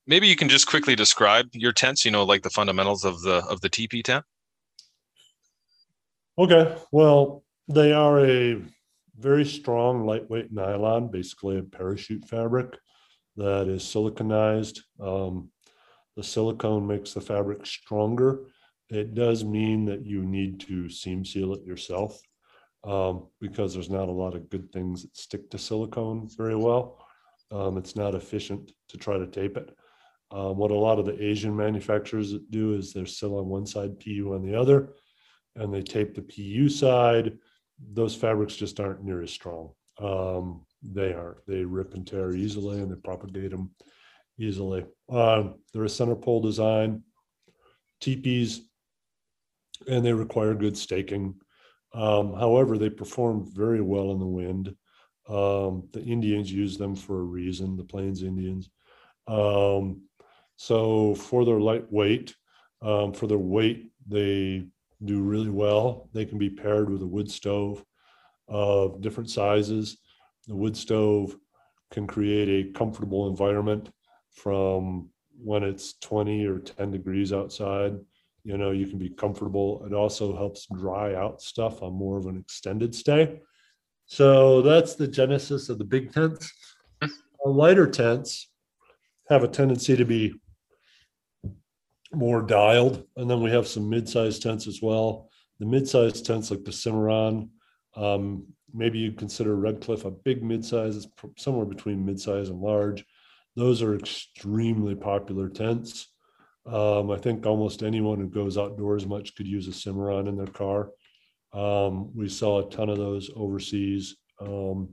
Speaker 4: maybe you can just quickly describe your tents. You know, like the fundamentals of the of the TP tent.
Speaker 3: Okay, well, they are a very strong, lightweight nylon, basically a parachute fabric that is siliconized. Um, the silicone makes the fabric stronger. It does mean that you need to seam seal it yourself um, because there's not a lot of good things that stick to silicone very well. Um, it's not efficient to try to tape it. Um, what a lot of the Asian manufacturers do is they're sil on one side, PU on the other and they tape the PU side, those fabrics just aren't near as strong. Um, they aren't. They rip and tear easily and they propagate them easily. Um, they're a center pole design, teepees, and they require good staking. Um, however, they perform very well in the wind. Um, the Indians use them for a reason, the Plains Indians. Um, so for their lightweight, um, for their weight, they do really well. They can be paired with a wood stove of different sizes. The wood stove can create a comfortable environment from when it's 20 or 10 degrees outside. You know, you can be comfortable. It also helps dry out stuff on more of an extended stay. So that's the genesis of the big tents. Lighter tents have a tendency to be more dialed. And then we have some mid-sized tents as well. The mid-sized tents like the Cimarron, um, maybe you'd consider Red Cliff a big mid-size. It's somewhere between mid-size and large. Those are extremely popular tents. Um, I think almost anyone who goes outdoors much could use a Cimarron in their car. Um, we saw a ton of those overseas. Um,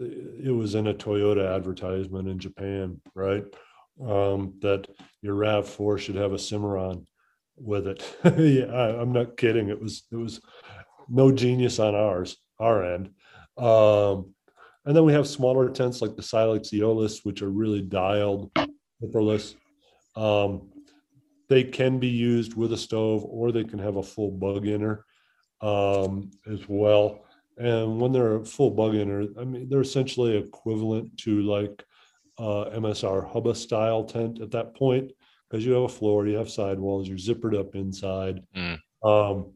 Speaker 3: it was in a Toyota advertisement in Japan, right? Um, that your RAV4 should have a Cimarron with it. yeah, I, I'm not kidding. It was it was no genius on ours, our end. Um, and then we have smaller tents like the Silex Eolus, which are really dialed zipperless. Um, they can be used with a stove or they can have a full bug inner um, as well. And when they're a full bug inner, I mean, they're essentially equivalent to like uh, MSR Hubba style tent at that point because you have a floor, you have sidewalls, you're zippered up inside.
Speaker 4: Mm.
Speaker 3: Um,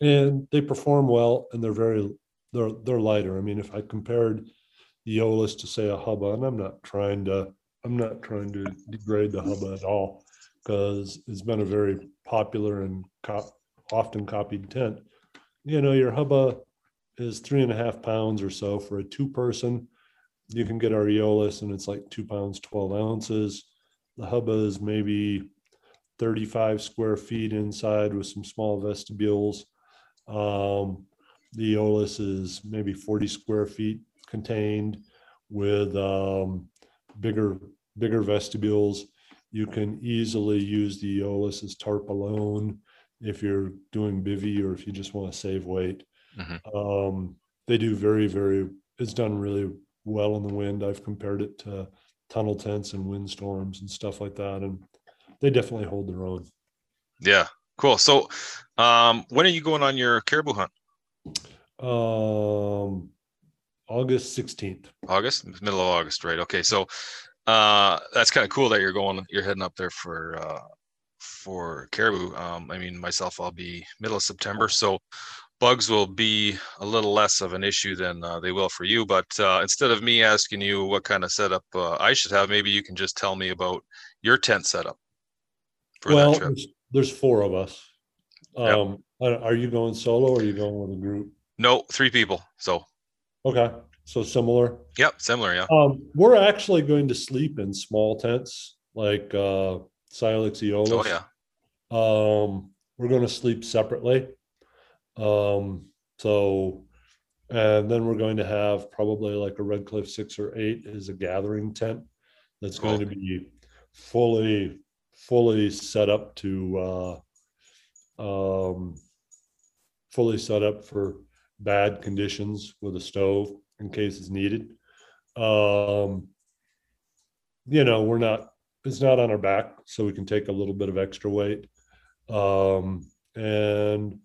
Speaker 3: and they perform well and they're very they're they're lighter. I mean, if I compared the Eolus to say a Hubba, and I'm not trying to I'm not trying to degrade the Hubba at all because it's been a very popular and co- often copied tent. You know, your Hubba is three and a half pounds or so for a two person. You can get our Eolus and it's like two pounds, 12 ounces. The Hubba is maybe 35 square feet inside with some small vestibules. Um, the Eolus is maybe 40 square feet contained with um, bigger bigger vestibules. You can easily use the Eolus as tarp alone if you're doing bivy or if you just want to save weight.
Speaker 4: Mhm.
Speaker 3: Um, they do very very. It's done really well in the wind. I've compared it to tunnel tents and windstorms and stuff like that, and they definitely hold their own.
Speaker 4: Yeah, cool. So, um, when are you going on your caribou hunt?
Speaker 3: Um, August 16th.
Speaker 4: August, middle of August, right? Okay, so uh, that's kind of cool that you're going, you're heading up there for uh, for caribou. Um, I mean, myself, I'll be middle of September, so bugs will be a little less of an issue than uh, they will for you. But uh, instead of me asking you what kind of setup uh, I should have, maybe you can just tell me about your tent setup for
Speaker 3: Well, there's, there's four of us. Um, are are you going solo or are you going with a group?
Speaker 4: No, three people. So,
Speaker 3: Okay, so similar.
Speaker 4: yep, similar. Yeah.
Speaker 3: Um, we're actually going to sleep in small tents like uh Silex Eolus.
Speaker 4: Oh yeah.
Speaker 3: Um, we're going to sleep separately. Um, so, and then we're going to have probably like a Red Cliff six or eight is a gathering tent that's going to be fully, fully set up to, uh, um, fully set up for bad conditions with a stove in case it's needed. Um, you know, we're not, it's not on our back, so we can take a little bit of extra weight. Um, and,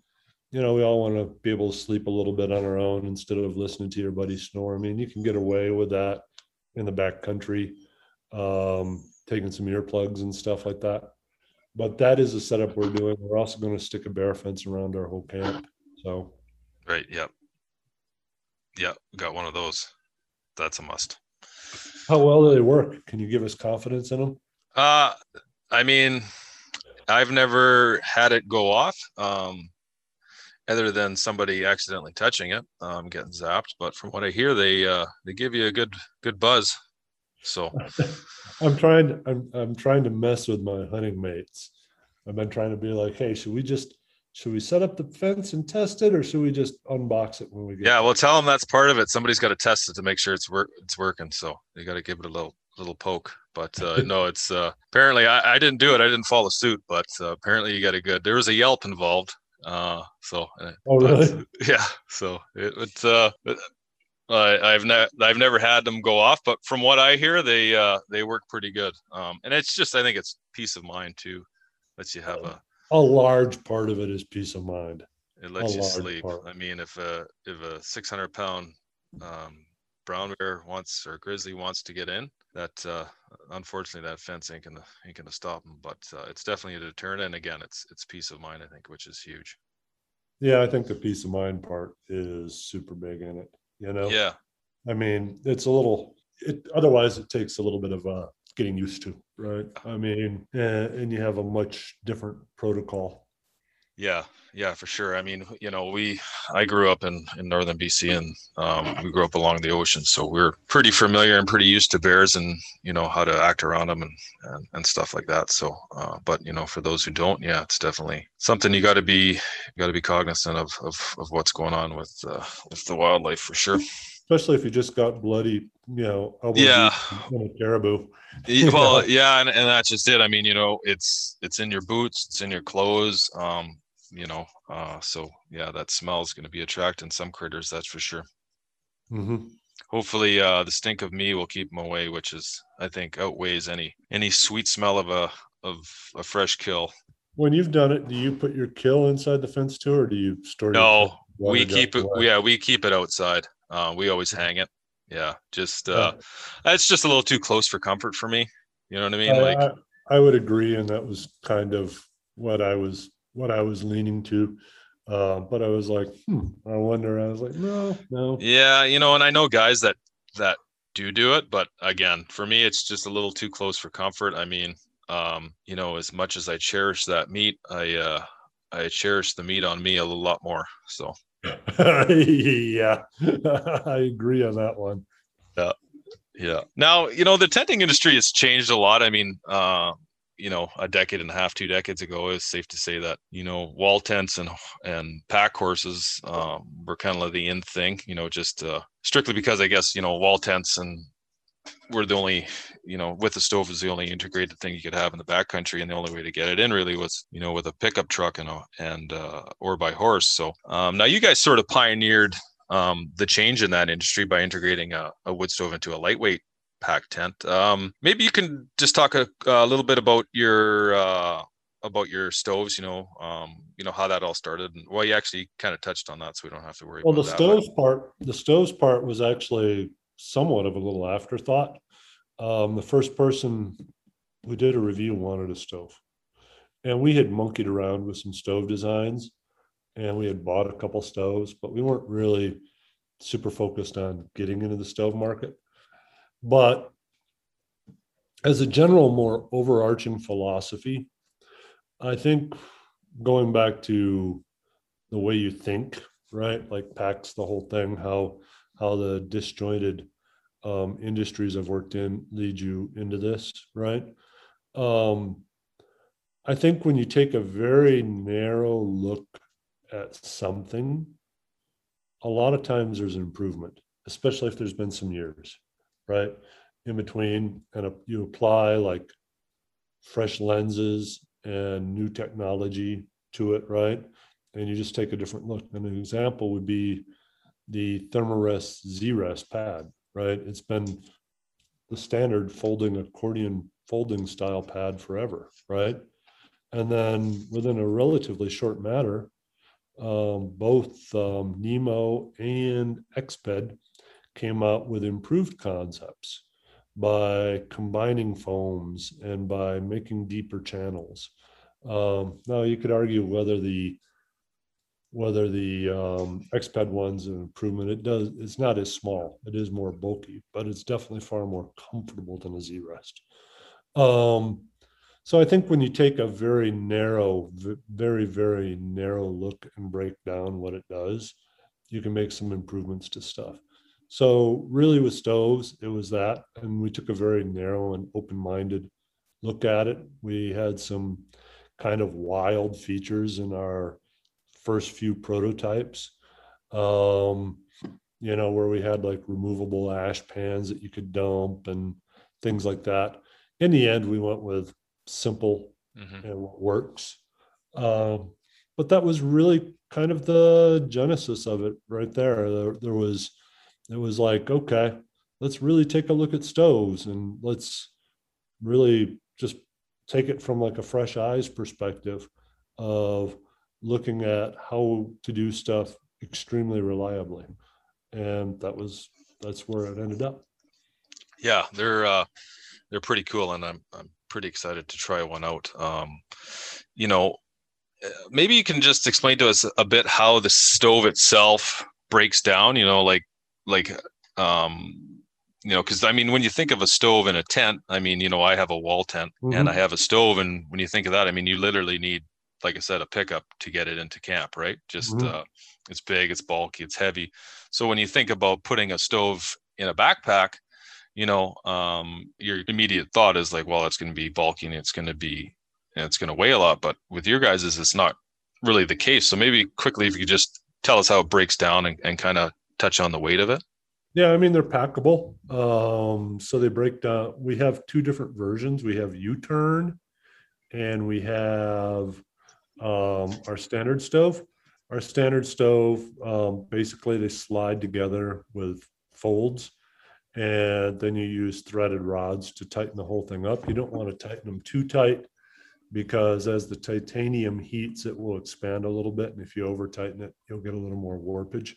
Speaker 3: you know, we all want to be able to sleep a little bit on our own instead of listening to your buddy snore. I mean, you can get away with that in the back country, um, taking some earplugs and stuff like that. But that is a setup we're doing. We're also going to stick a bear fence around our whole camp. So,
Speaker 4: Right. Yep. Yep. Got one of those. That's a must.
Speaker 3: how well do they work? Can you give us confidence in them?
Speaker 4: Uh, I mean, I've never had it go off, um, other than somebody accidentally touching it, um, getting zapped. But from what I hear, they uh, they give you a good good buzz. So
Speaker 3: I'm trying I'm I'm trying to mess with my hunting mates. I've been trying to be like, hey, should we just should we set up the fence and test it, or should we just unbox it when we get?
Speaker 4: yeah, well, tell them that's part of it. Somebody's got to test it to make sure it's work it's working. So you got to give it a little little poke. But uh, no, it's uh, apparently I, I didn't do it. I didn't follow suit, but uh, apparently you got a good. There was a Yelp involved. Uh, so uh,
Speaker 3: Oh, really?
Speaker 4: yeah so it, it's uh it- I've never I've never had them go off, but from what I hear, they uh they work pretty good. Um, and it's just I think it's peace of mind too. Lets you have a
Speaker 3: A large part of it is peace of mind.
Speaker 4: it lets
Speaker 3: A
Speaker 4: you sleep.
Speaker 3: part.
Speaker 4: I mean, if a if a 600 pound um, brown bear wants or grizzly wants to get in, that uh, unfortunately that fence ain't gonna ain't gonna stop them. But uh, it's definitely a deterrent. And again, it's it's peace of mind I think, which is huge.
Speaker 3: Yeah, I think the peace of mind part is super big in it. You know,
Speaker 4: Yeah.
Speaker 3: I mean, it's a little. It otherwise it takes a little bit of uh getting used to, right? I mean, and, and you have a much different protocol.
Speaker 4: Yeah, yeah, for sure. I mean, you know, we I grew up in in northern BC and um, we grew up along the ocean, so we're pretty familiar and pretty used to bears and you know how to act around them and and, and stuff like that. So, uh, but you know, for those who don't, yeah, it's definitely something you got to be got to be cognizant of of of what's going on with uh, with the wildlife for sure.
Speaker 3: especially if you just got bloody, you know,
Speaker 4: Yeah.
Speaker 3: caribou.
Speaker 4: Well yeah and, and that's just it i mean you know it's it's in your boots it's in your clothes um you know, uh, so yeah, that smell is going to be attracting some critters, that's for sure.
Speaker 3: Mhm.
Speaker 4: Hopefully, uh, the stink of me will keep them away, which is, I think, outweighs any any sweet smell of a of a fresh kill.
Speaker 3: When you've done it, do you put your kill inside the fence too, or do you store?
Speaker 4: No, we keep it.
Speaker 3: away?
Speaker 4: Yeah, we keep it outside. Uh, we always hang it. Yeah, just uh, it's just a little too close for comfort for me. You know what I mean? Like,
Speaker 3: I, I would agree, and that was kind of what I was what I was leaning to. Uh, but I was like, hmm, I wonder. I was like, no, no.
Speaker 4: yeah, you know, and I know guys that that do do it, but again, for me, it's just a little too close for comfort. I mean, um, you know, as much as I cherish that meat, I uh, I cherish the meat on me a lot more. So
Speaker 3: yeah, I agree on that one.
Speaker 4: Yeah. Yeah. Now, you know, the tenting industry has changed a lot. I mean, uh, you know, a decade and a half, two decades ago, it's safe to say that, you know, wall tents and and pack horses um, were kind of the in thing, you know, just uh, strictly because I guess, you know, wall tents and were the only, you know, with the stove is the only integrated thing you could have in the backcountry. And the only way to get it in really was, you know, with a pickup truck and, a, and, uh, or by horse. So um, now you guys sort of pioneered um, the change in that industry by integrating a, a wood stove into a lightweight pack tent. Um, maybe you can just talk a, a little bit about your uh, about your stoves. You know, um, you know how that all started. And, well, you actually kind of touched on that, so we don't have to worry.
Speaker 3: Well, the
Speaker 4: about that, but-
Speaker 3: stoves part, the stoves part was actually somewhat of a little afterthought. Um, the first person who did a review wanted a stove. And we had monkeyed around with some stove designs and we had bought a couple stoves, but we weren't really super focused on getting into the stove market. But as a general, more overarching philosophy, I think going back to the way you think, right? Like packs the whole thing, how how the disjointed um, industries I've worked in lead you into this, right? Um, I think when you take a very narrow look at something, a lot of times there's an improvement, especially if there's been some years, right? In between, and you apply like fresh lenses and new technology to it, right? And you just take a different look. And an example would be the Thermarest Z-Rest pad, right? It's been the standard folding accordion folding style pad forever, right? And then within a relatively short matter, um, both um, Nemo and Exped came out with improved concepts by combining foams and by making deeper channels. Um, now you could argue whether the whether the um, one's an improvement. It does. It's not as small. It is more bulky, but it's definitely far more comfortable than a Z-Rest. Um, so I think when you take a very narrow, very very narrow look and break down what it does, you can make some improvements to stuff. So really with stoves, it was that, and we took a very narrow and open-minded look at it. We had some kind of wild features in our first few prototypes. Um, you know, where we had like removable ash pans that you could dump and things like that. In the end, we went with simple
Speaker 4: Mhm.
Speaker 3: and what works. Um, but that was really kind of the genesis of it right there. There, there was, it was like, okay, let's really take a look at stoves and let's really just take it from like a fresh eyes perspective of looking at how to do stuff extremely reliably. And that was, that's where it ended up.
Speaker 4: yeah they're uh they're pretty cool and i'm i'm pretty excited to try one out um you know maybe you can just explain to us a bit how the stove itself breaks down you know like like um you know because i mean when you think of a stove in a tent i mean you know i have a wall tent and i have a stove and when you think of that i mean you literally need like i said a pickup to get it into camp right just
Speaker 3: Mhm.
Speaker 4: uh it's big it's bulky it's heavy so when you think about putting a stove in a backpack you know, um, your immediate thought is like, well, it's going to be bulky and it's going to be, and it's going to weigh a lot. But with your guys, is it's not really the case. So maybe quickly, if you could just tell us how it breaks down and, and kind of touch on the weight of it.
Speaker 3: Yeah, I mean they're packable. Um, so they break down. We have two different versions. We have U-turn, and we have um, our standard stove. Our standard stove, um, basically they slide together with folds. And then you use threaded rods to tighten the whole thing up. You don't want to tighten them too tight because as the titanium heats, it will expand a little bit. And if you over tighten it, you'll get a little more warpage.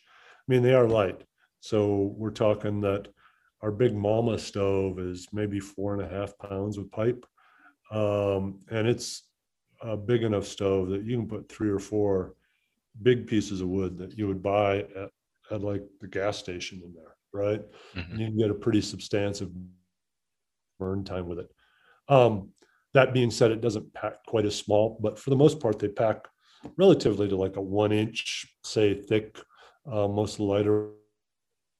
Speaker 3: I mean, they are light. So we're talking that our big mama stove is maybe four and a half pounds of pipe. Um, and it's a big enough stove that you can put three or four big pieces of wood that you would buy at, at like the gas station in there, right?
Speaker 4: Mhm.
Speaker 3: And you can get a pretty substantive burn time with it. Um, that being said, it doesn't pack quite as small, but for the most part, they pack relatively to like a one inch, say thick. Uh, most of the lighter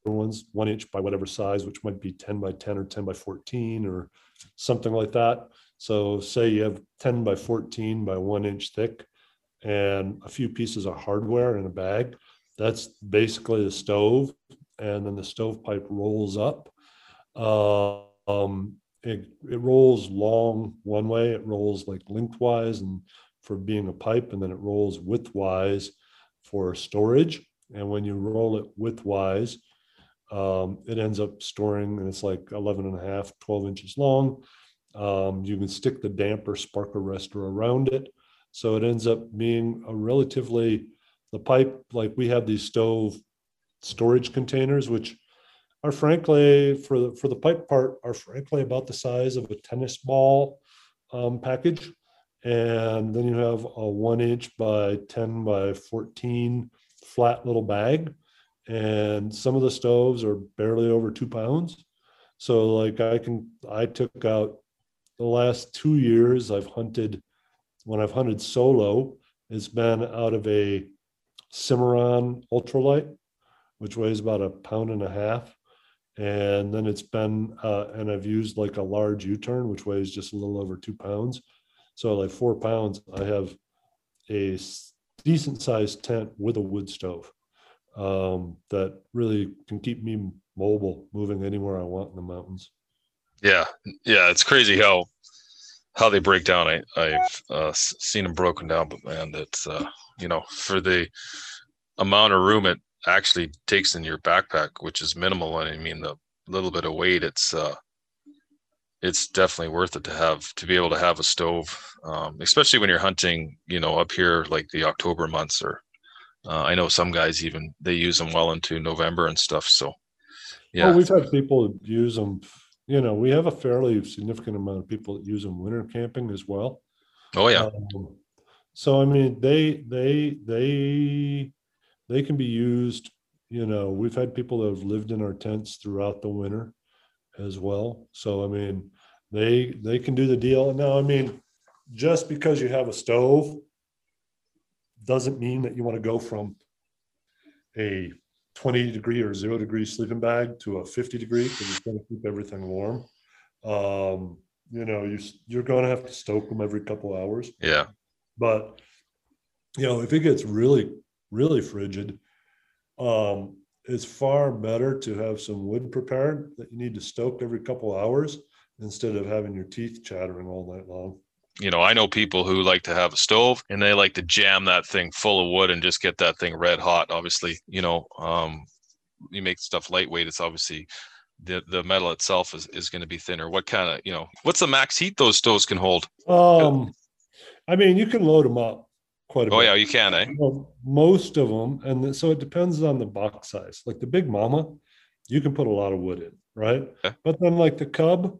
Speaker 3: ones, one inch by whatever size, which might be 10 by 10 or 10 by 14 or something like that. So say you have 10 by 14 by one inch thick and a few pieces of hardware in a bag. That's basically the stove. And then the stovepipe rolls up. Uh, um, it, it rolls long one way, it rolls like lengthwise and for being a pipe, and then it rolls widthwise for storage. And when you roll it widthwise, um, it ends up storing, and it's like 11 and a half, 12 inches long. Um, you can stick the damper spark arrestor around it. So it ends up being a relatively, the pipe, like we have these stove storage containers, which are frankly, for the, for the pipe part, are frankly about the size of a tennis ball um, package. And then you have a one inch by 10 by 14 flat little bag. And some of the stoves are barely over two pounds. So like I can, I took out the last two years, I've hunted, when I've hunted solo, it's been out of a Cimarron ultralight, which weighs about a pound and a half. And then it's been, uh, and I've used like a large U-turn, which weighs just a little over two pounds. So like four pounds, I have a decent sized tent with a wood stove um, that really can keep me mobile, moving anywhere I want in the mountains.
Speaker 4: Yeah, yeah, it's crazy how how they break down. I I've uh, seen them broken down, but man, it's uh, you know for the amount of room it actually takes in your backpack, which is minimal. And I mean the little bit of weight, it's uh, it's definitely worth it to have to be able to have a stove, um, especially when you're hunting. You know, up here like the October months, or uh, I know some guys even they use them well into November and stuff. So yeah,
Speaker 3: Oh, we've had people use them, you know, we have a fairly significant amount of people that use them winter camping as well.
Speaker 4: oh yeah,
Speaker 3: Um, So I mean, they, they, they, they can be used, you know, we've had people that have lived in our tents throughout the winter as well. So I mean, they, they can do the deal. Now, I mean, just because you have a stove doesn't mean that you want to go from a 20 degree or zero degree sleeping bag to a 50 degree because it's going to keep everything warm. Um, you know, you you're going to have to stoke them every couple hours.
Speaker 4: yeah.
Speaker 3: But you know, if it gets really, really frigid, um, it's far better to have some wood prepared that you need to stoke every couple hours instead of having your teeth chattering all night long.
Speaker 4: you know, I know people who like to have a stove and they like to jam that thing full of wood and just get that thing red hot. Obviously, you know, um, you make stuff lightweight. It's obviously the the metal itself is, is going to be thinner. What kind of, you know, what's the max heat those stoves can hold?
Speaker 3: Um, I mean, you can load them up quite a
Speaker 4: Oh
Speaker 3: bit.
Speaker 4: yeah, you can, eh?
Speaker 3: Most of them, and so it depends on the box size. Like the Big Mama, you can put a lot of wood in, right? But then, like the Cub,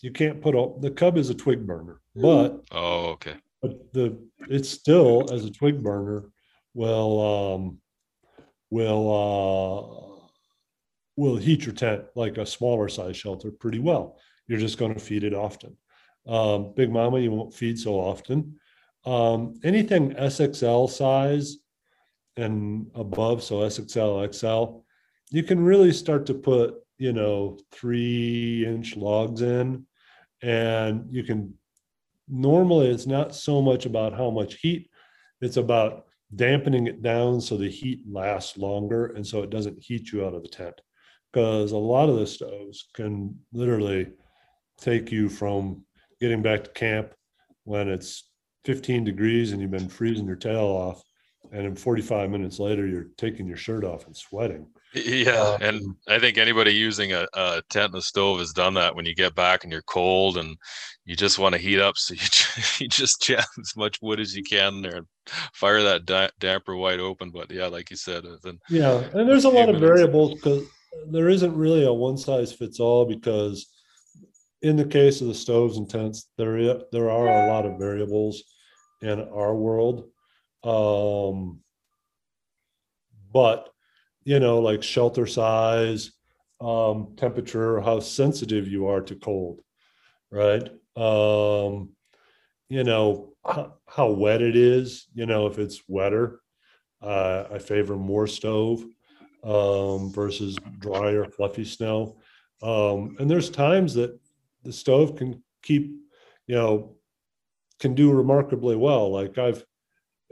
Speaker 3: you can't put a. The Cub is a twig burner, but
Speaker 4: Oh, okay.
Speaker 3: but the it's still as a twig burner will um will uh will heat your tent like a smaller size shelter pretty well you're just going to feed it often um big mama you won't feed so often um anything sxl size and above so sxl xl you can really start to put you know three inch logs in. And you can normally it's not so much about how much heat it's about dampening it down so the heat lasts longer and so it doesn't heat you out of the tent. Because a lot of the stoves can literally take you from getting back to camp when it's 15 degrees and you've been freezing your tail off, and then 45 minutes later you're taking your shirt off and sweating.
Speaker 4: Yeah, and
Speaker 3: Um,
Speaker 4: I think anybody using a, a tent and a stove has done that when you get back and you're cold and you just want to heat up, so you you just jam as much wood as you can in there and fire that da- damper wide open. But yeah, like you said, then
Speaker 3: Yeah, and there's a lot of variables because there isn't really a one size fits all because in the case of the stoves and tents, there there are a lot of variables in our world. Um, but you know, like shelter size, um, temperature, how sensitive you are to cold, right? Um, you know, how, how wet it is, you know, if it's wetter, uh, I favor more stove um, versus drier, fluffy snow. Um, and there's times that the stove can keep, you know, can do remarkably well. Like I've,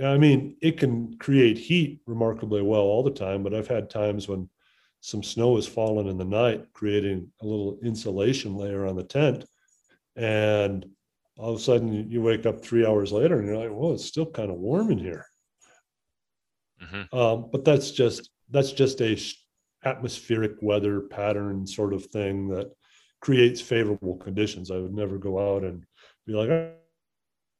Speaker 3: I mean, it can create heat remarkably well all the time, but I've had times when some snow has fallen in the night, creating a little insulation layer on the tent. And all of a sudden you- wake up three hours later and you're like, well, it's still kind of warm in here.
Speaker 4: mhm.
Speaker 3: Um, but that's just that's just a atmospheric weather pattern sort of thing that creates favorable conditions. I would never go out and be like, "Ah,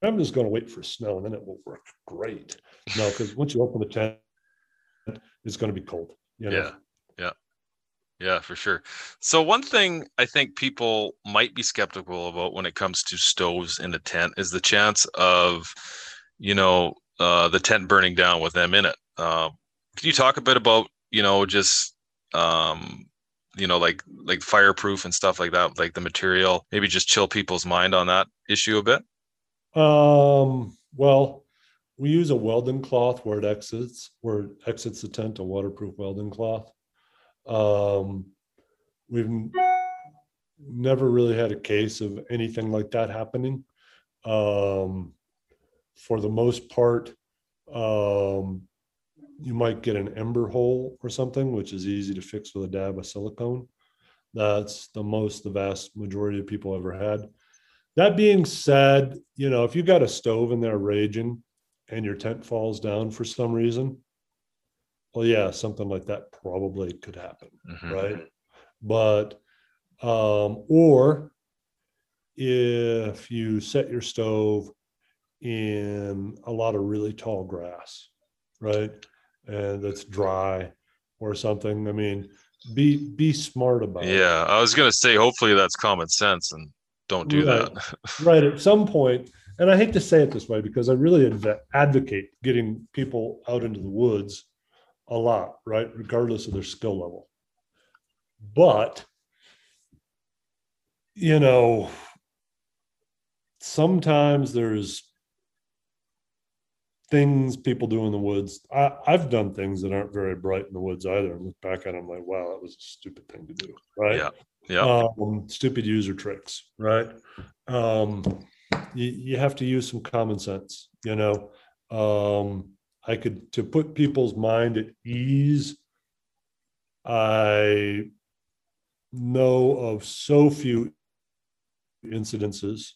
Speaker 3: I'm just going to wait for snow and then it will work great. No, because once you open the tent, it's going to be cold. You know?
Speaker 4: yeah, yeah, yeah, for sure. So one thing I think people might be skeptical about when it comes to stoves in a tent is the chance of, you know, uh, the tent burning down with them in it. Uh, can you talk a bit about, you know, just um, you know, like like fireproof and stuff like that, like the material? Maybe just chill people's mind on that issue a bit.
Speaker 3: Um, well, we use a welding cloth where it exits, where it exits the tent, a waterproof welding cloth. Um, we've never really had a case of anything like that happening. Um, for the most part, um, you might get an ember hole or something, which is easy to fix with a dab of silicone. That's the most the vast majority of people ever had. That being said, you know, if you got a stove in there raging and your tent falls down for some reason, well, yeah, something like that probably could happen,
Speaker 4: Mhm.
Speaker 3: right? But, um, or if you set your stove in a lot of really tall grass, right? And that's dry or something, I mean, be, be smart about it.
Speaker 4: Yeah, I was gonna say, hopefully that's common sense and don't do
Speaker 3: Right.
Speaker 4: that.
Speaker 3: right at some point and i hate to say it this way because i really adv- advocate getting people out into the woods a lot right regardless of their skill level but you know sometimes there's things people do in the woods I, i've done things that aren't very bright in the woods either and look back at them like wow that was a stupid thing to do right
Speaker 4: Yeah, yeah.
Speaker 3: um, stupid user tricks, right? Um, you, you have to use some common sense, you know. Um, I could to put people's mind at ease. I know of so few incidences,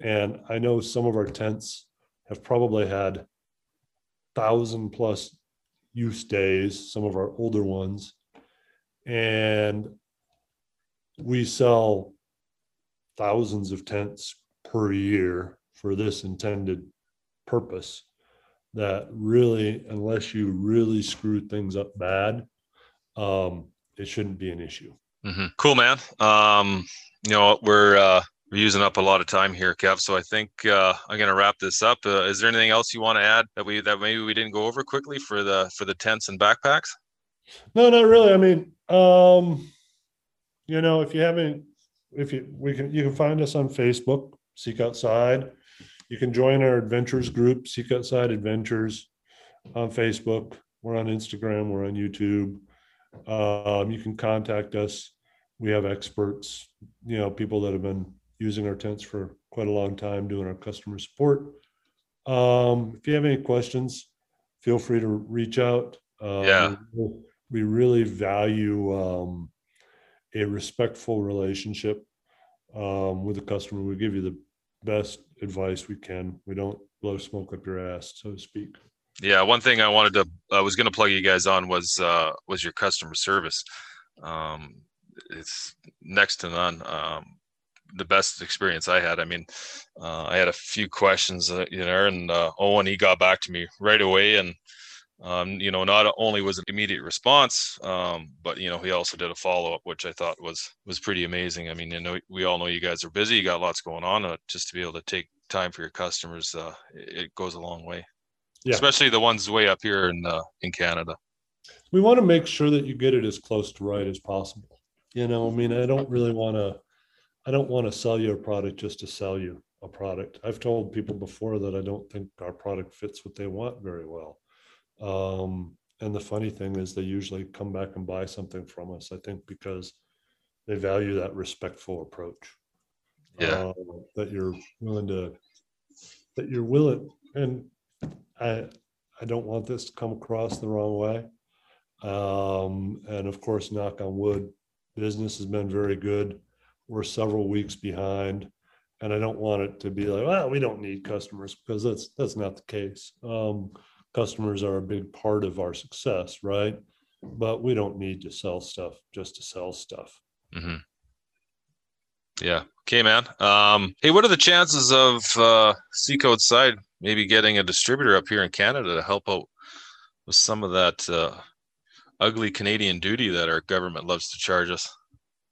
Speaker 3: and I know some of our tents have probably had thousand plus use days. Some of our older ones, and we sell thousands of tents per year for this intended purpose that really unless you really screw things up bad um it shouldn't be an issue
Speaker 4: hmm Cool, man. Um, you know, we're uh, we're using up a lot of time here, Kev. So I think uh, I'm gonna wrap this up. Uh, is there anything else you want to add that we that maybe we didn't go over quickly for the for the tents and backpacks?
Speaker 3: no not really i mean um you know if you haven't if you we can you can find us on facebook seek outside you can join our adventures group seek outside adventures on facebook we're on instagram we're on youtube um, you can contact us we have experts you know people that have been using our tents for quite a long time doing our customer support um, if you have any questions feel free to reach out uh,
Speaker 4: Yeah.
Speaker 3: we, we really value um, a respectful relationship um, with the customer we give you the best advice we can we don't blow smoke up your ass, so to speak.
Speaker 4: Yeah, one thing I wanted to I was going to plug you guys on was uh, was your customer service. Um, it's next to none. Um, the best experience I had. I mean, uh, I had a few questions, uh, you know, and uh, Owen he got back to me right away, and um, you know, not only was it immediate response, um, but you know, he also did a follow up, which I thought was was pretty amazing. I mean, you know, we all know you guys are busy, you got lots going on, uh, just to be able to take time for your customers, uh, it goes a long way yeah. especially the ones way up here in uh, in Canada.
Speaker 3: We want to make sure that you get it as close to right as possible. You know, I mean, I don't really want to. I don't want to sell you a product just to sell you a product. I've told people before that I don't think our product fits what they want very well. Um, and the funny thing is, they usually come back and buy something from us. I think because they value that respectful approach.
Speaker 4: Yeah, uh,
Speaker 3: that you're willing to, that you're willing, and I, I don't want this to come across the wrong way. Um, and of course, knock on wood, business has been very good. We're several weeks behind. And I don't want it to be like, well, we don't need customers because that's that's not the case. Um, customers are a big part of our success, right? But we don't need to sell stuff just to sell stuff.
Speaker 4: Mm-hmm. Yeah. Okay, man. Um, hey, what are the chances of uh, Seek Outside maybe getting a distributor up here in Canada to help out with some of that uh, ugly Canadian duty that our government loves to charge us?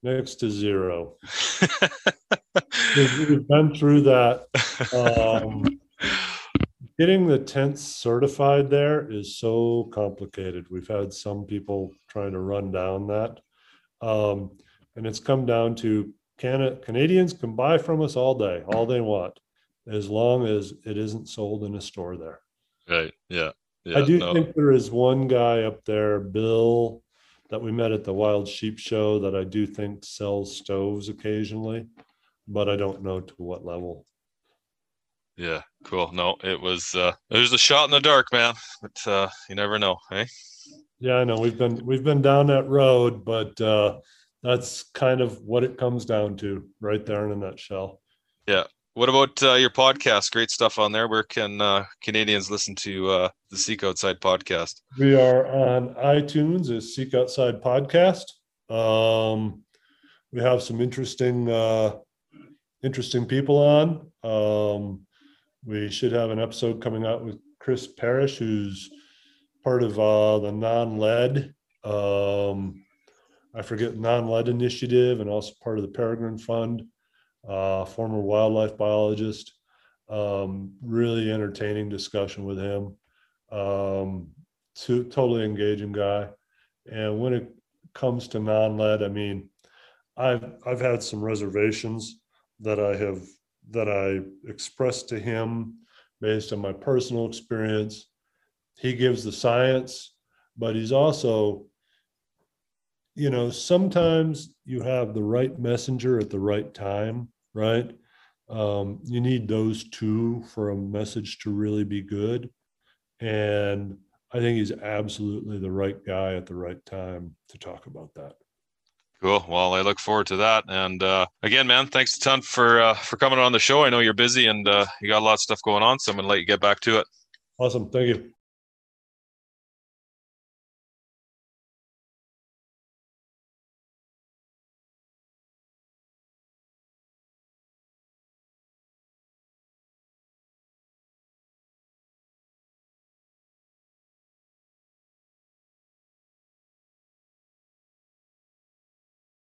Speaker 3: Next to zero. We've been through that. Um, getting the tents certified there is so complicated. We've had some people trying to run down that. Um, and it's come down to Canada, Canadians can buy from us all day, all they want as long as it isn't sold in a store there.
Speaker 4: Right. Yeah. yeah
Speaker 3: I do no. think there is one guy up there, Bill, that we met at the Wild Sheep Show that I do think sells stoves occasionally, but I don't know to what level.
Speaker 4: Yeah, cool. No, it was uh it was a shot in the dark, man. But uh you never know, hey?
Speaker 3: Yeah, I know. We've been we've been down that road, but uh that's kind of what it comes down to right there in a nutshell.
Speaker 4: Yeah, what about uh, your podcast? Great stuff on there. Where can uh, Canadians listen to uh, the Seek Outside podcast?
Speaker 3: We are on iTunes as Seek Outside Podcast. Um, we have some interesting, uh, interesting people on. Um, we should have an episode coming out with Chris Parish, who's part of uh, the non-lead. Um, I forget non-lead initiative, and also part of the Peregrine Fund uh, former wildlife biologist. Um, really entertaining discussion with him. Um, to, totally engaging guy. And when it comes to non-lead, I mean, I've I've had some reservations that I have that I expressed to him based on my personal experience. He gives the science, but he's also you know, sometimes you have the right messenger at the right time, right? Um, you need those two for a message to really be good. And I think he's absolutely the right guy at the right time to talk about that.
Speaker 4: Cool. Well, I look forward to that. And uh, again, man, thanks a ton for uh, for coming on the show. I know you're busy and uh, you got a lot of stuff going on, so I'm gonna let you get back to it.
Speaker 3: Awesome. Thank you.